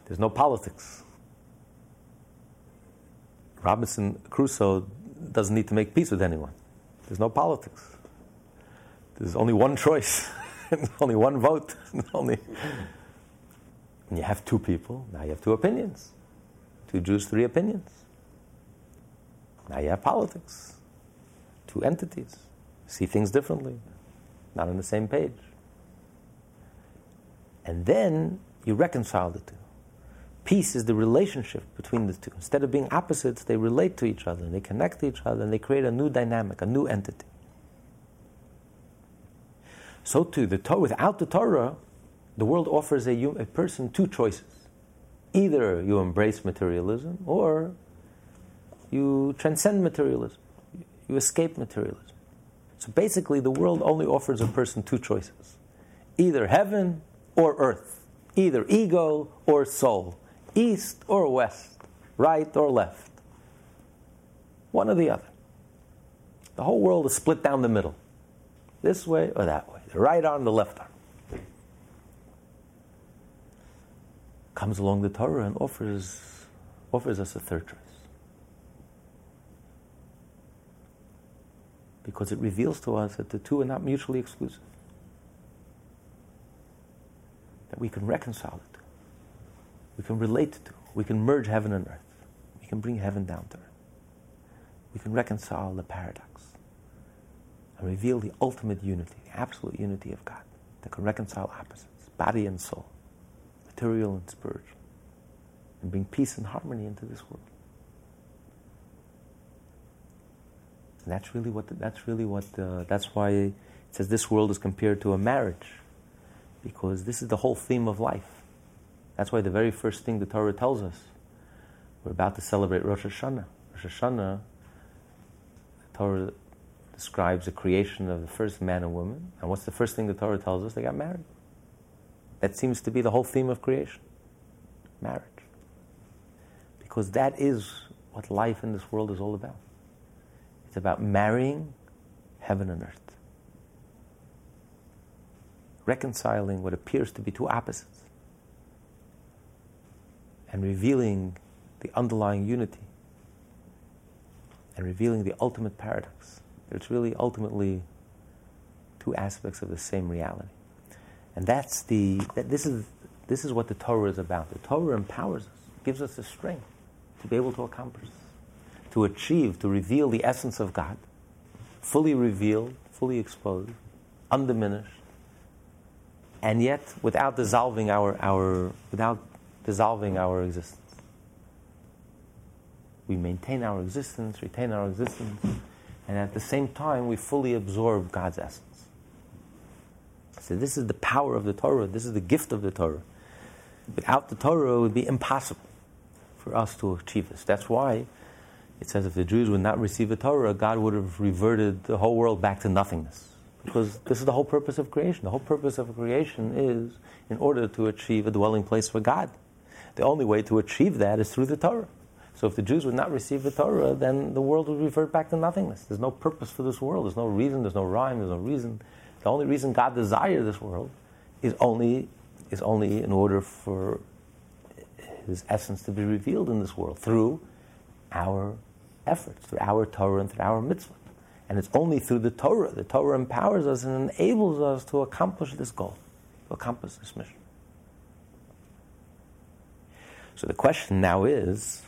There's no politics. Robinson Crusoe doesn't need to make peace with anyone. There's no politics. There's only one choice, only one vote, only and you have two people, now you have two opinions. Two Jews, three opinions. Now you have politics. Two entities. See things differently. Not on the same page. And then you reconcile the two. Peace is the relationship between the two. Instead of being opposites, they relate to each other and they connect to each other and they create a new dynamic, a new entity. So too, the Torah, without the Torah, the world offers a, a person two choices. Either you embrace materialism or you transcend materialism, you escape materialism. So basically, the world only offers a person two choices either heaven or earth, either ego or soul, east or west, right or left. One or the other. The whole world is split down the middle this way or that way, the right arm, the left arm. Comes along the Torah and offers, offers us a third choice. Because it reveals to us that the two are not mutually exclusive. That we can reconcile two. We can relate two. We can merge heaven and earth. We can bring heaven down to earth. We can reconcile the paradox and reveal the ultimate unity, the absolute unity of God that can reconcile opposites, body and soul material and spiritual, and bring peace and harmony into this world. And that's really what. The, that's really what. Uh, that's why it says this world is compared to a marriage, because this is the whole theme of life. That's why the very first thing the Torah tells us, we're about to celebrate Rosh Hashanah. Rosh Hashanah, the Torah describes the creation of the first man and woman. And what's the first thing the Torah tells us? They got married. That seems to be the whole theme of creation marriage. Because that is what life in this world is all about. It's about marrying heaven and earth, reconciling what appears to be two opposites, and revealing the underlying unity, and revealing the ultimate paradox It's really ultimately two aspects of the same reality. And that's the, that this, is, this is what the Torah is about. The Torah empowers us, gives us the strength to be able to accomplish to achieve, to reveal the essence of God, fully revealed, fully exposed, undiminished, and yet without dissolving our, our, without dissolving our existence. We maintain our existence, retain our existence, and at the same time we fully absorb God's essence. So this is the power of the Torah. This is the gift of the Torah. Without the Torah, it would be impossible for us to achieve this. That's why it says if the Jews would not receive the Torah, God would have reverted the whole world back to nothingness. Because this is the whole purpose of creation. The whole purpose of creation is in order to achieve a dwelling place for God. The only way to achieve that is through the Torah. So if the Jews would not receive the Torah, then the world would revert back to nothingness. There's no purpose for this world. There's no reason. There's no rhyme. There's no reason. The only reason God desired this world is only, is only in order for His essence to be revealed in this world through our efforts, through our Torah and through our mitzvah. And it's only through the Torah. The Torah empowers us and enables us to accomplish this goal, to accomplish this mission. So the question now is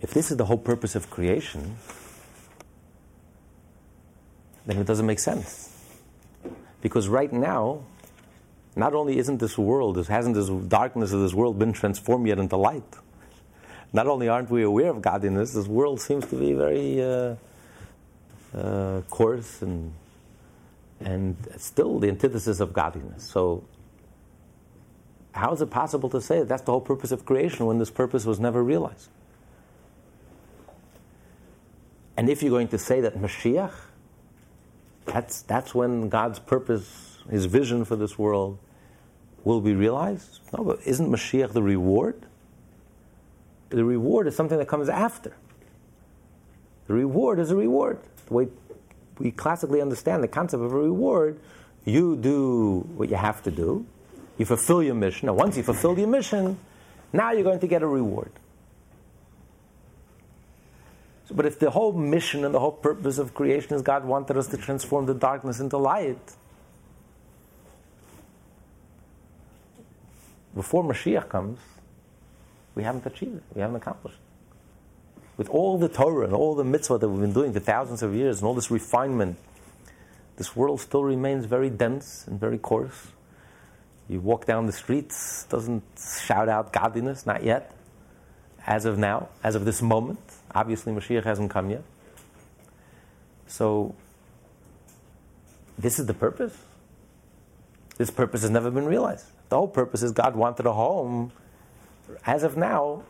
if this is the whole purpose of creation, then it doesn't make sense. Because right now, not only isn't this world, hasn't this darkness of this world been transformed yet into light, not only aren't we aware of godliness, this world seems to be very uh, uh, coarse and and still the antithesis of godliness. So, how is it possible to say that that's the whole purpose of creation when this purpose was never realized? And if you're going to say that Mashiach, that's, that's when God's purpose, his vision for this world, will be realized? No, but isn't Mashiach the reward? The reward is something that comes after. The reward is a reward. The way we classically understand the concept of a reward, you do what you have to do, you fulfill your mission, and once you fulfill your mission, now you're going to get a reward. But if the whole mission and the whole purpose of creation is God wanted us to transform the darkness into light, before Mashiach comes, we haven't achieved it. We haven't accomplished it. With all the Torah and all the mitzvah that we've been doing for thousands of years and all this refinement, this world still remains very dense and very coarse. You walk down the streets, doesn't shout out godliness, not yet. As of now, as of this moment, obviously Mashiach hasn't come yet. So, this is the purpose. This purpose has never been realized. The whole purpose is God wanted a home as of now,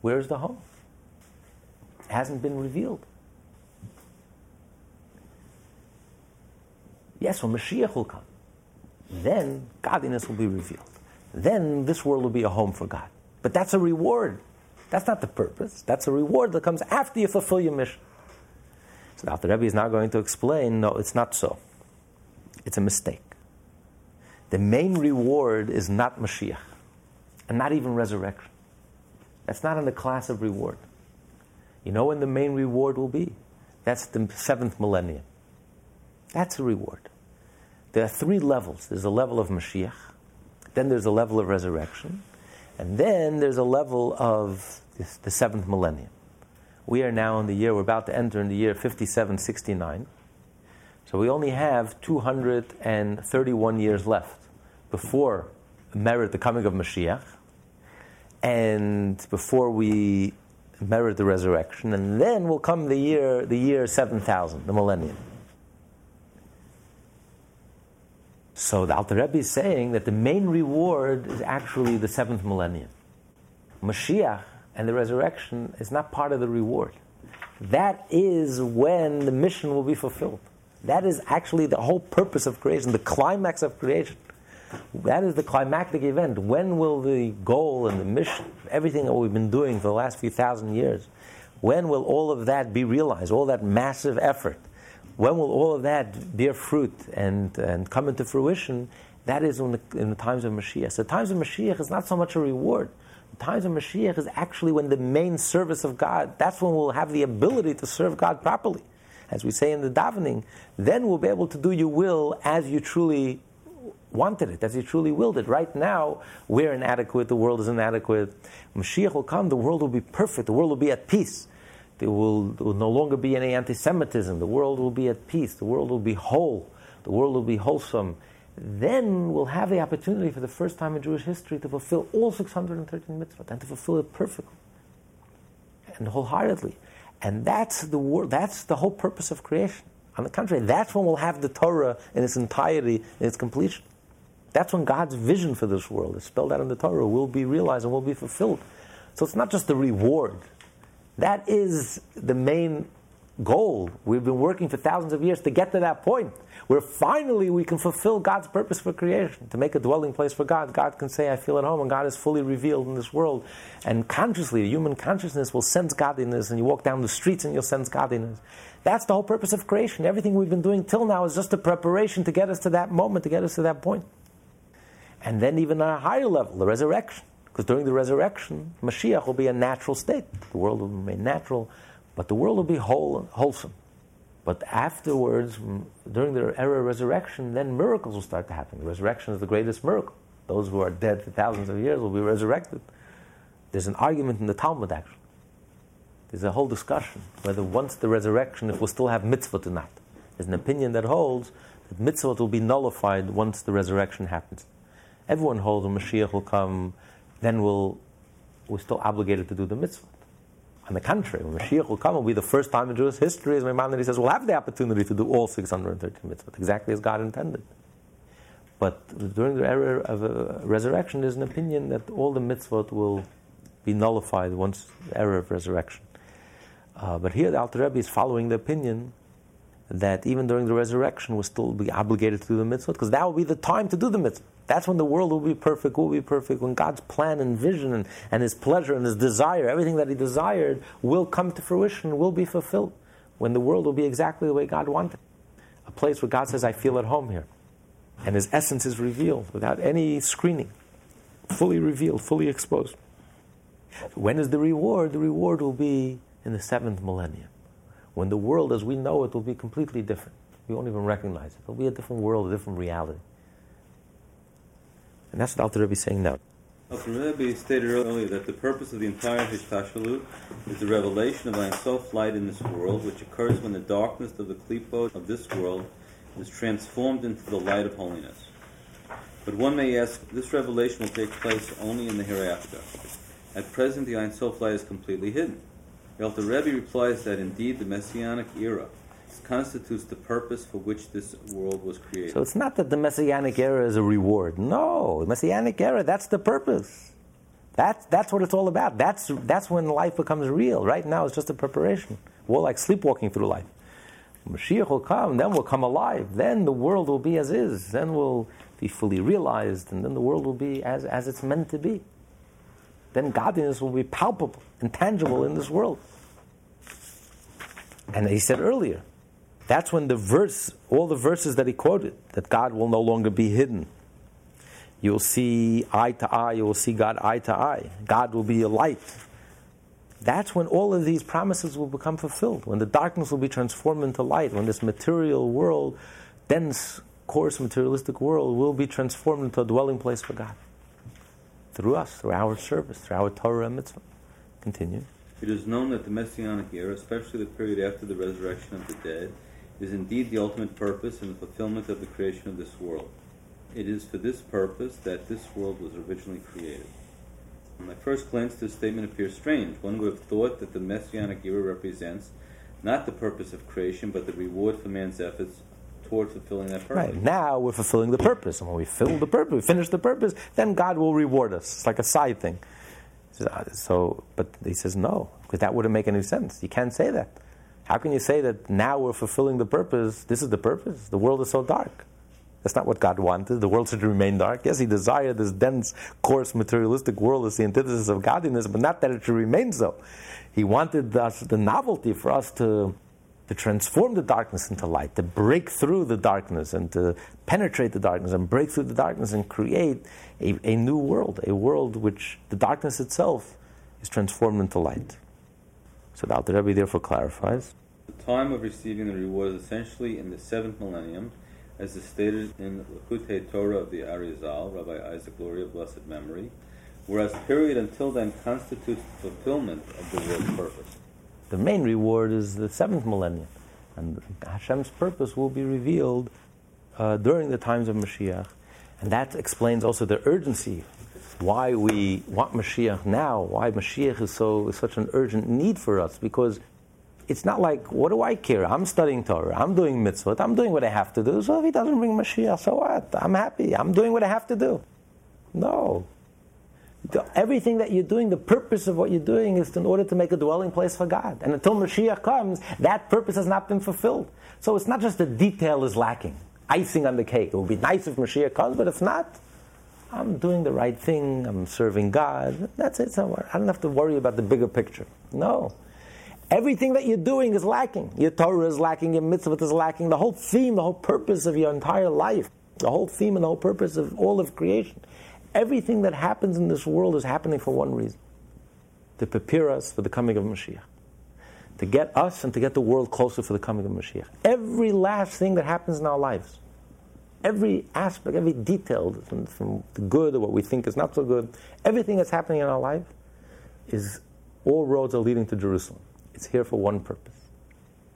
where's the home? It hasn't been revealed. Yes, when Mashiach will come, then godliness will be revealed. Then this world will be a home for God. But that's a reward. That's not the purpose. That's a reward that comes after you fulfill your mission. So the Rebbe is now going to explain no, it's not so. It's a mistake. The main reward is not Mashiach and not even resurrection. That's not in the class of reward. You know when the main reward will be? That's the seventh millennium. That's a reward. There are three levels. There's a level of Mashiach, then there's a level of resurrection, and then there's a level of the seventh millennium. We are now in the year, we're about to enter in the year 5769. So we only have 231 years left before merit the coming of Mashiach and before we merit the resurrection, and then will come the year, the year 7000, the millennium. So the Alter Rebbe is saying that the main reward is actually the seventh millennium. Mashiach and the resurrection is not part of the reward. That is when the mission will be fulfilled. That is actually the whole purpose of creation, the climax of creation. That is the climactic event. When will the goal and the mission, everything that we've been doing for the last few thousand years, when will all of that be realized? All that massive effort. When will all of that bear fruit and, and come into fruition? That is the, in the times of Mashiach. So, the times of Mashiach is not so much a reward. The times of Mashiach is actually when the main service of God, that's when we'll have the ability to serve God properly. as we say in the davening, then we'll be able to do your will as you truly wanted it, as you truly willed it. Right now, we're inadequate, the world is inadequate. Mashiach will come, the world will be perfect, the world will be at peace. There will, there will no longer be any anti Semitism, the world will be at peace, the world will be whole, the world will be wholesome. Then we'll have the opportunity for the first time in Jewish history to fulfill all 613 mitzvot and to fulfill it perfectly and wholeheartedly. And that's the wor- that's the whole purpose of creation. On the contrary, that's when we'll have the Torah in its entirety, in its completion. That's when God's vision for this world is spelled out in the Torah, will be realized and will be fulfilled. So it's not just the reward. That is the main goal. We've been working for thousands of years to get to that point where finally we can fulfill God's purpose for creation, to make a dwelling place for God. God can say, I feel at home, and God is fully revealed in this world. And consciously, the human consciousness will sense godliness, and you walk down the streets and you'll sense godliness. That's the whole purpose of creation. Everything we've been doing till now is just a preparation to get us to that moment, to get us to that point. And then, even on a higher level, the resurrection. Because during the resurrection, Mashiach will be a natural state. The world will remain natural, but the world will be whole, wholesome. But afterwards, during the era of resurrection, then miracles will start to happen. The resurrection is the greatest miracle. Those who are dead for thousands of years will be resurrected. There's an argument in the Talmud, actually. There's a whole discussion whether once the resurrection, if we'll still have mitzvot or not. There's an opinion that holds that mitzvot will be nullified once the resurrection happens. Everyone holds when Mashiach will come, then we'll, we're still obligated to do the mitzvah. On the contrary, when the Mashiach will come, it will be the first time in Jewish history, as Maimonides says, we'll have the opportunity to do all 613 mitzvot, exactly as God intended. But during the era of uh, resurrection, there's an opinion that all the mitzvot will be nullified once the era of resurrection. Uh, but here the Alter Rebbe is following the opinion that even during the resurrection we'll still be obligated to do the mitzvot, because that will be the time to do the mitzvah. That's when the world will be perfect, will be perfect, when God's plan and vision and, and His pleasure and His desire, everything that He desired, will come to fruition, will be fulfilled. When the world will be exactly the way God wanted. A place where God says, I feel at home here. And His essence is revealed without any screening, fully revealed, fully exposed. When is the reward? The reward will be in the seventh millennium when the world as we know it will be completely different. We won't even recognize it. It'll be a different world, a different reality. And that's what Alter Rebbe is saying now. Alter Rebbe stated earlier that the purpose of the entire Hishtalshelut is the revelation of Ein Sof light in this world, which occurs when the darkness of the klipot of this world is transformed into the light of holiness. But one may ask, this revelation will take place only in the hereafter. At present, the Ein Sof light is completely hidden. Alter Rebbe replies that indeed the Messianic era constitutes the purpose for which this world was created. So it's not that the Messianic era is a reward. No, the Messianic era, that's the purpose. That's, that's what it's all about. That's, that's when life becomes real. Right now, it's just a preparation. We're like sleepwalking through life. Mashiach will come, then we'll come alive. Then the world will be as is. Then we'll be fully realized, and then the world will be as, as it's meant to be. Then godliness will be palpable and tangible in this world. And he said earlier, that's when the verse, all the verses that he quoted, that God will no longer be hidden. You'll see eye to eye, you will see God eye to eye. God will be a light. That's when all of these promises will become fulfilled, when the darkness will be transformed into light, when this material world, dense, coarse, materialistic world, will be transformed into a dwelling place for God. Through us, through our service, through our Torah and mitzvah. Continue. It is known that the Messianic era, especially the period after the resurrection of the dead, is indeed the ultimate purpose and the fulfillment of the creation of this world. It is for this purpose that this world was originally created. On my first glance, this statement appears strange. One would have thought that the Messianic era represents not the purpose of creation, but the reward for man's efforts toward fulfilling that purpose. Right. Now we're fulfilling the purpose. And when we fill the purpose, we finish the purpose, then God will reward us. It's like a side thing. So, but he says no, because that wouldn't make any sense. You can't say that. How can you say that now we're fulfilling the purpose? This is the purpose. The world is so dark. That's not what God wanted. The world should remain dark. Yes, He desired this dense, coarse, materialistic world as the antithesis of godliness, but not that it should remain so. He wanted us, the novelty for us to, to transform the darkness into light, to break through the darkness and to penetrate the darkness and break through the darkness and create a, a new world, a world which the darkness itself is transformed into light. So the Alter Rebbe therefore clarifies. The time of receiving the reward is essentially in the seventh millennium, as is stated in Likutei Torah of the Arizal, Rabbi Isaac of blessed memory, whereas the period until then constitutes the fulfillment of the world's purpose. The main reward is the seventh millennium, and Hashem's purpose will be revealed uh, during the times of Mashiach, and that explains also the urgency why we want Mashiach now, why Mashiach is so is such an urgent need for us, because it's not like, what do I care? I'm studying Torah, I'm doing mitzvot, I'm doing what I have to do. So if he doesn't bring Mashiach, so what? I'm happy, I'm doing what I have to do. No. The, everything that you're doing, the purpose of what you're doing is in order to make a dwelling place for God. And until Mashiach comes, that purpose has not been fulfilled. So it's not just the detail is lacking, icing on the cake. It would be nice if Mashiach comes, but if not, I'm doing the right thing, I'm serving God. That's it somewhere. I don't have to worry about the bigger picture. No. Everything that you're doing is lacking. Your Torah is lacking, your mitzvah is lacking. The whole theme, the whole purpose of your entire life, the whole theme and the whole purpose of all of creation. Everything that happens in this world is happening for one reason to prepare us for the coming of Mashiach. To get us and to get the world closer for the coming of Mashiach. Every last thing that happens in our lives every aspect, every detail, from, from, the good or what we think is not so good, everything that's happening in our life is all roads are leading to Jerusalem. It's here for one purpose.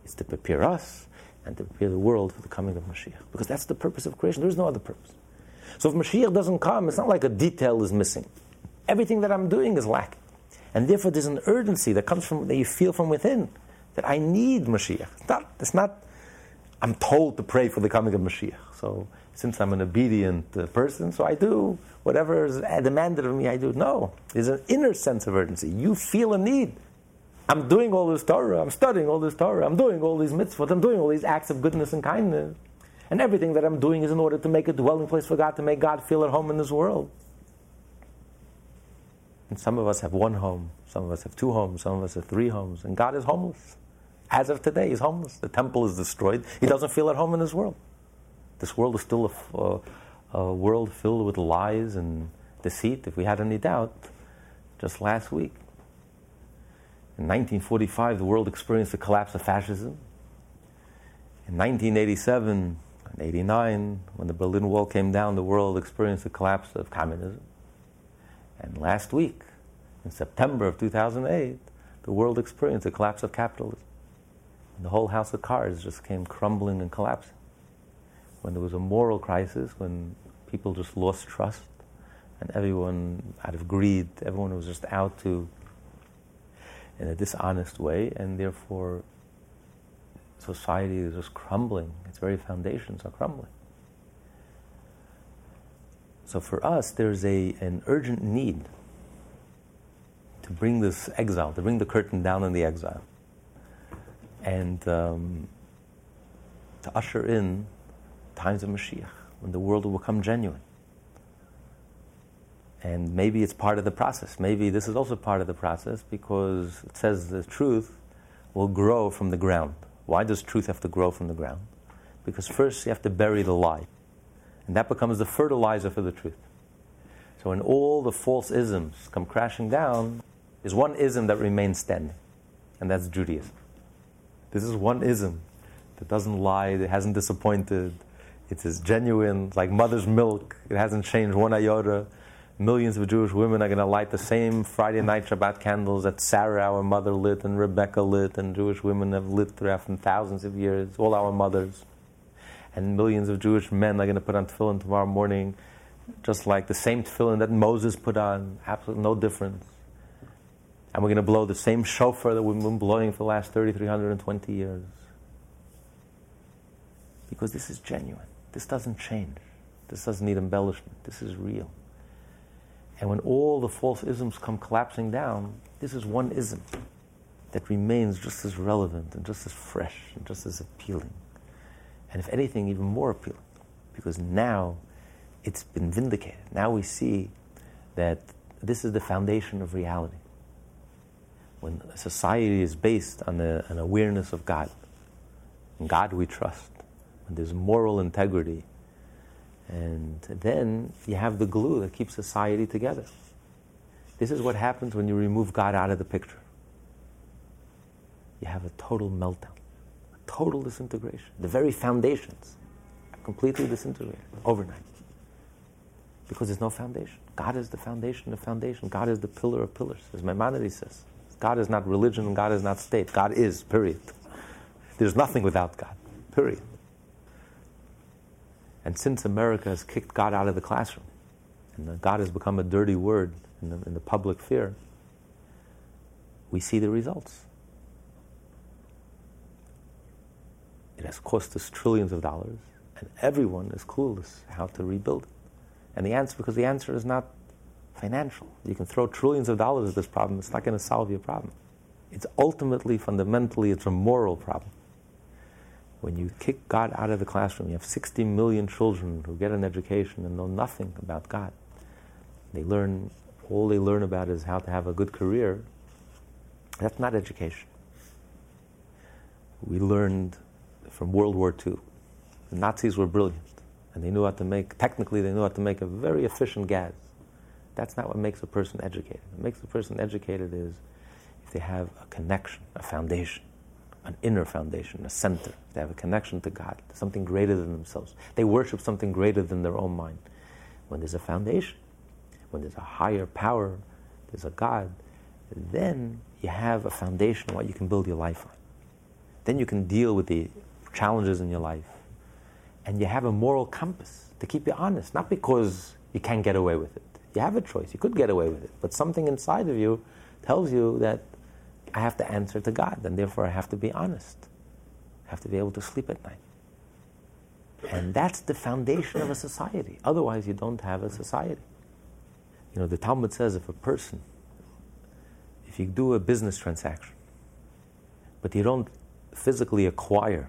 It's to prepare us and to prepare the world for the coming of Mashiach. Because that's the purpose of creation. There is no other purpose. So if Mashiach doesn't come, it's not like a detail is missing. Everything that I'm doing is lacking. And therefore there's an urgency that comes from that you feel from within that I need Mashiach. It's not, it's not I'm told to pray for the coming of Mashiach. So since I'm an obedient uh, person, so I do whatever is demanded of me, I do. No, there's an inner sense of urgency. You feel a need. I'm doing all this Torah, I'm studying all this Torah, I'm doing all these mitzvot, I'm doing all these acts of goodness and kindness. And everything that I'm doing is in order to make a dwelling place for God, to make God feel at home in this world. And some of us have one home, some of us have two homes, some of us have three homes, and God is homeless. As of today, he's homeless. The temple is destroyed. He doesn't feel at home in this world. This world is still a, a, uh, a world filled with lies and deceit. If we had any doubt, just last week, in 1945, the world experienced the collapse of fascism. In 1987 and 89, when the Berlin Wall came down, the world experienced the collapse of communism. And last week, in September of 2008, the world experienced the collapse of capitalism. And the whole house of cards just came crumbling and collapsing. When there was a moral crisis, when people just lost trust, and everyone, out of greed, everyone was just out to, in a dishonest way, and therefore society is just crumbling. Its very foundations are crumbling. So for us, there's a, an urgent need to bring this exile, to bring the curtain down on the exile and um, to usher in times of Mashiach, when the world will become genuine. And maybe it's part of the process. Maybe this is also part of the process because it says the truth will grow from the ground. Why does truth have to grow from the ground? Because first you have to bury the lie. And that becomes the fertilizer for the truth. So when all the false isms come crashing down, there's one ism that remains standing, and that's Judaism. This is one ism that doesn't lie, that hasn't disappointed. It's as genuine, like mother's milk. It hasn't changed one iota. Millions of Jewish women are going to light the same Friday night Shabbat candles that Sarah, our mother, lit, and Rebecca lit, and Jewish women have lit throughout thousands of years, all our mothers. And millions of Jewish men are going to put on tefillin tomorrow morning, just like the same tefillin that Moses put on, absolutely no difference and we're going to blow the same shofar that we've been blowing for the last 3,320 years. Because this is genuine. This doesn't change. This doesn't need embellishment. This is real. And when all the false isms come collapsing down, this is one ism that remains just as relevant and just as fresh and just as appealing. And if anything, even more appealing. Because now it's been vindicated. Now we see that this is the foundation of reality when society is based on an awareness of God, in God we trust, when there's moral integrity, and then you have the glue that keeps society together. This is what happens when you remove God out of the picture. You have a total meltdown. A total disintegration. The very foundations are completely disintegrated overnight. Because there's no foundation. God is the foundation of foundation. God is the pillar of pillars, as Maimonides says. God is not religion and God is not state. God is, period. There's nothing without God, period. And since America has kicked God out of the classroom, and God has become a dirty word in the, in the public sphere, we see the results. It has cost us trillions of dollars, and everyone is clueless how to rebuild it. And the answer, because the answer is not financial. You can throw trillions of dollars at this problem, it's not going to solve your problem. It's ultimately, fundamentally, it's a moral problem. When you kick God out of the classroom, you have 60 million children who get an education and know nothing about God. They learn, all they learn about is how to have a good career. That's not education. We learned from World War II. The Nazis were brilliant, and they knew how to make, technically, they knew how to make a very efficient gas. That's not what makes a person educated. What makes a person educated is if they have a connection, a foundation, an inner foundation, a center. They have a connection to God, something greater than themselves. They worship something greater than their own mind. When there's a foundation, when there's a higher power, there's a God, then you have a foundation on what you can build your life on. Then you can deal with the challenges in your life. And you have a moral compass to keep you honest, not because you can't get away with it. You have a choice. You could get away with it. But something inside of you tells you that I have to answer to God, and therefore I have to be honest. I have to be able to sleep at night. And that's the foundation of a society. Otherwise, you don't have a society. You know, the Talmud says if a person, if you do a business transaction, but you don't physically acquire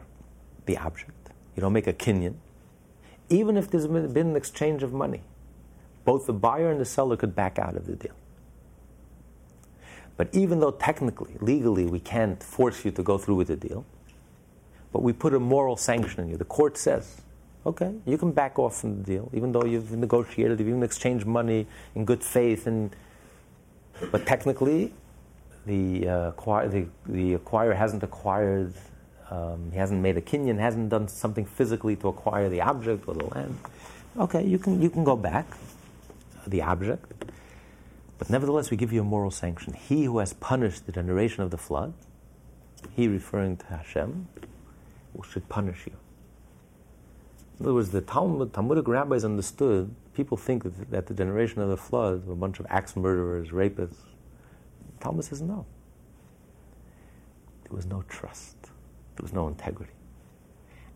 the object, you don't make a kinyan, even if there's been an exchange of money, both the buyer and the seller could back out of the deal. But even though technically, legally, we can't force you to go through with the deal, but we put a moral sanction on you. The court says, okay, you can back off from the deal, even though you've negotiated, you've even exchanged money in good faith, and but technically, the, uh, acquire, the, the acquirer hasn't acquired, um, he hasn't made a kinyan, hasn't done something physically to acquire the object or the land. Okay, you can, you can go back the object. But nevertheless, we give you a moral sanction. He who has punished the generation of the flood, he referring to Hashem, should punish you. In other words, the Talmud, Talmudic rabbis understood, people think that, the generation of the flood were a bunch of axe murderers, rapists. Talmud says no. There was no trust. There was no integrity.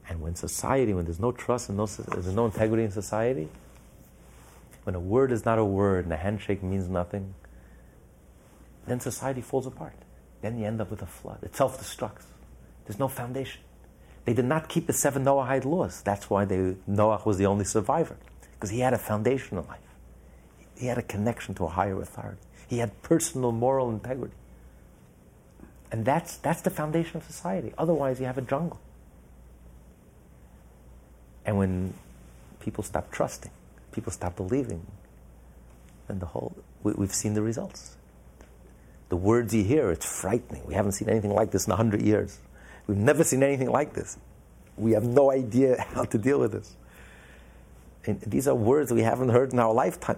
And when society, when there's no trust and no, there's no integrity in society, when a word is not a word and a handshake means nothing, then society falls apart. Then you end up with a flood. It self destructs. There's no foundation. They did not keep the seven Noahide laws. That's why they, Noah was the only survivor, because he had a foundation in life. He had a connection to a higher authority. He had personal moral integrity. And that's, that's the foundation of society. Otherwise, you have a jungle. And when people stop trusting, people stop believing, and the whole, we, we've seen the results. The words you hear, it's frightening. We haven't seen anything like this in 100 years. We've never seen anything like this. We have no idea how to deal with this. And these are words we haven't heard in our lifetime.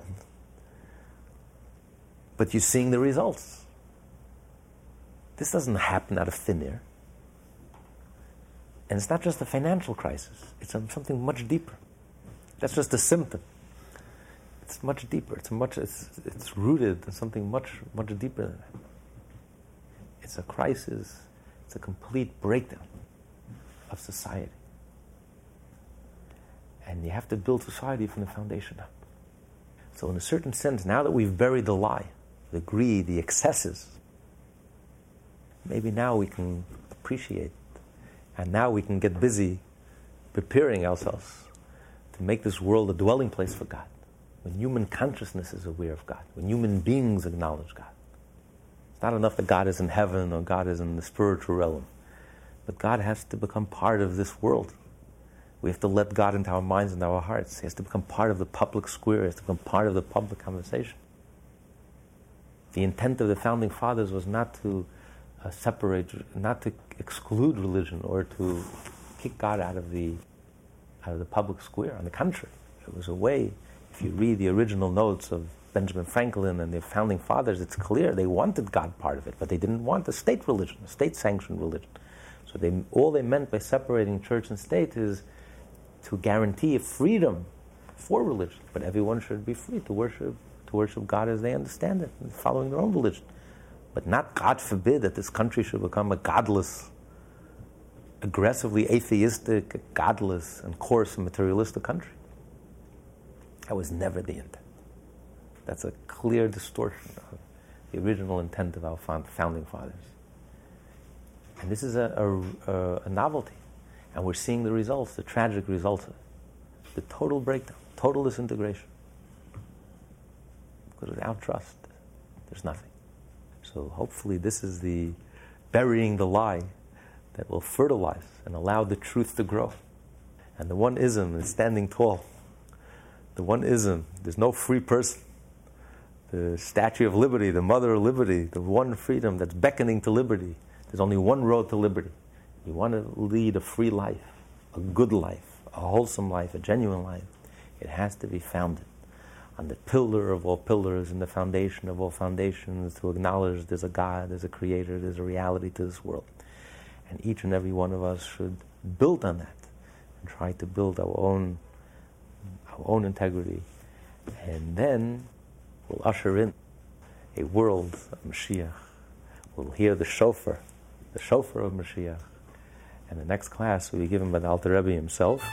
But you're seeing the results. This doesn't happen out of thin air. And it's not just a financial crisis, it's something much deeper. That's just a symptom it's much deeper. It's much. It's, it's rooted in something much much deeper than that. It's a crisis. It's a complete breakdown of society. And you have to build society from the foundation up. So, in a certain sense, now that we've buried the lie, the greed, the excesses, maybe now we can appreciate, and now we can get busy preparing ourselves to make this world a dwelling place for God when human consciousness is aware of God, when human beings acknowledge God. It's not enough that God is in heaven or God is in the spiritual realm, but God has to become part of this world. We have to let God into our minds and our hearts. He has to become part of the public square, he has to become part of the public conversation. The intent of the founding fathers was not to uh, separate, not to exclude religion or to kick God out of the out of the public square. On the contrary, it was a way. You read the original notes of Benjamin Franklin and the founding fathers, it's clear they wanted God part of it, but they didn't want a state religion, a state-sanctioned religion. So they, all they meant by separating church and state is to guarantee freedom for religion, but everyone should be free to worship to worship God as they understand it, following their own religion. But not, God forbid, that this country should become a godless, aggressively atheistic, godless, and coarse and materialistic country. That was never the intent. That's a clear distortion of the original intent of our founding fathers. And this is a, a, a novelty. And we're seeing the results, the tragic results. The total breakdown, total disintegration. Because without trust, there's nothing. So hopefully, this is the burying the lie that will fertilize and allow the truth to grow. And the one ism is standing tall. The one ism, there's no free person. The Statue of Liberty, the Mother of Liberty, the one freedom that's beckoning to liberty. There's only one road to liberty. You want to lead a free life, a good life, a wholesome life, a genuine life. It has to be founded on the pillar of all pillars and the foundation of all foundations to acknowledge there's a God, there's a creator, there's a reality to this world. And each and every one of us should build on that and try to build our own our own integrity. And then we'll usher in a world of Mashiach. We'll hear the shofar, the shofar of Mashiach. And the next class will be given by the Alter Rebbe himself.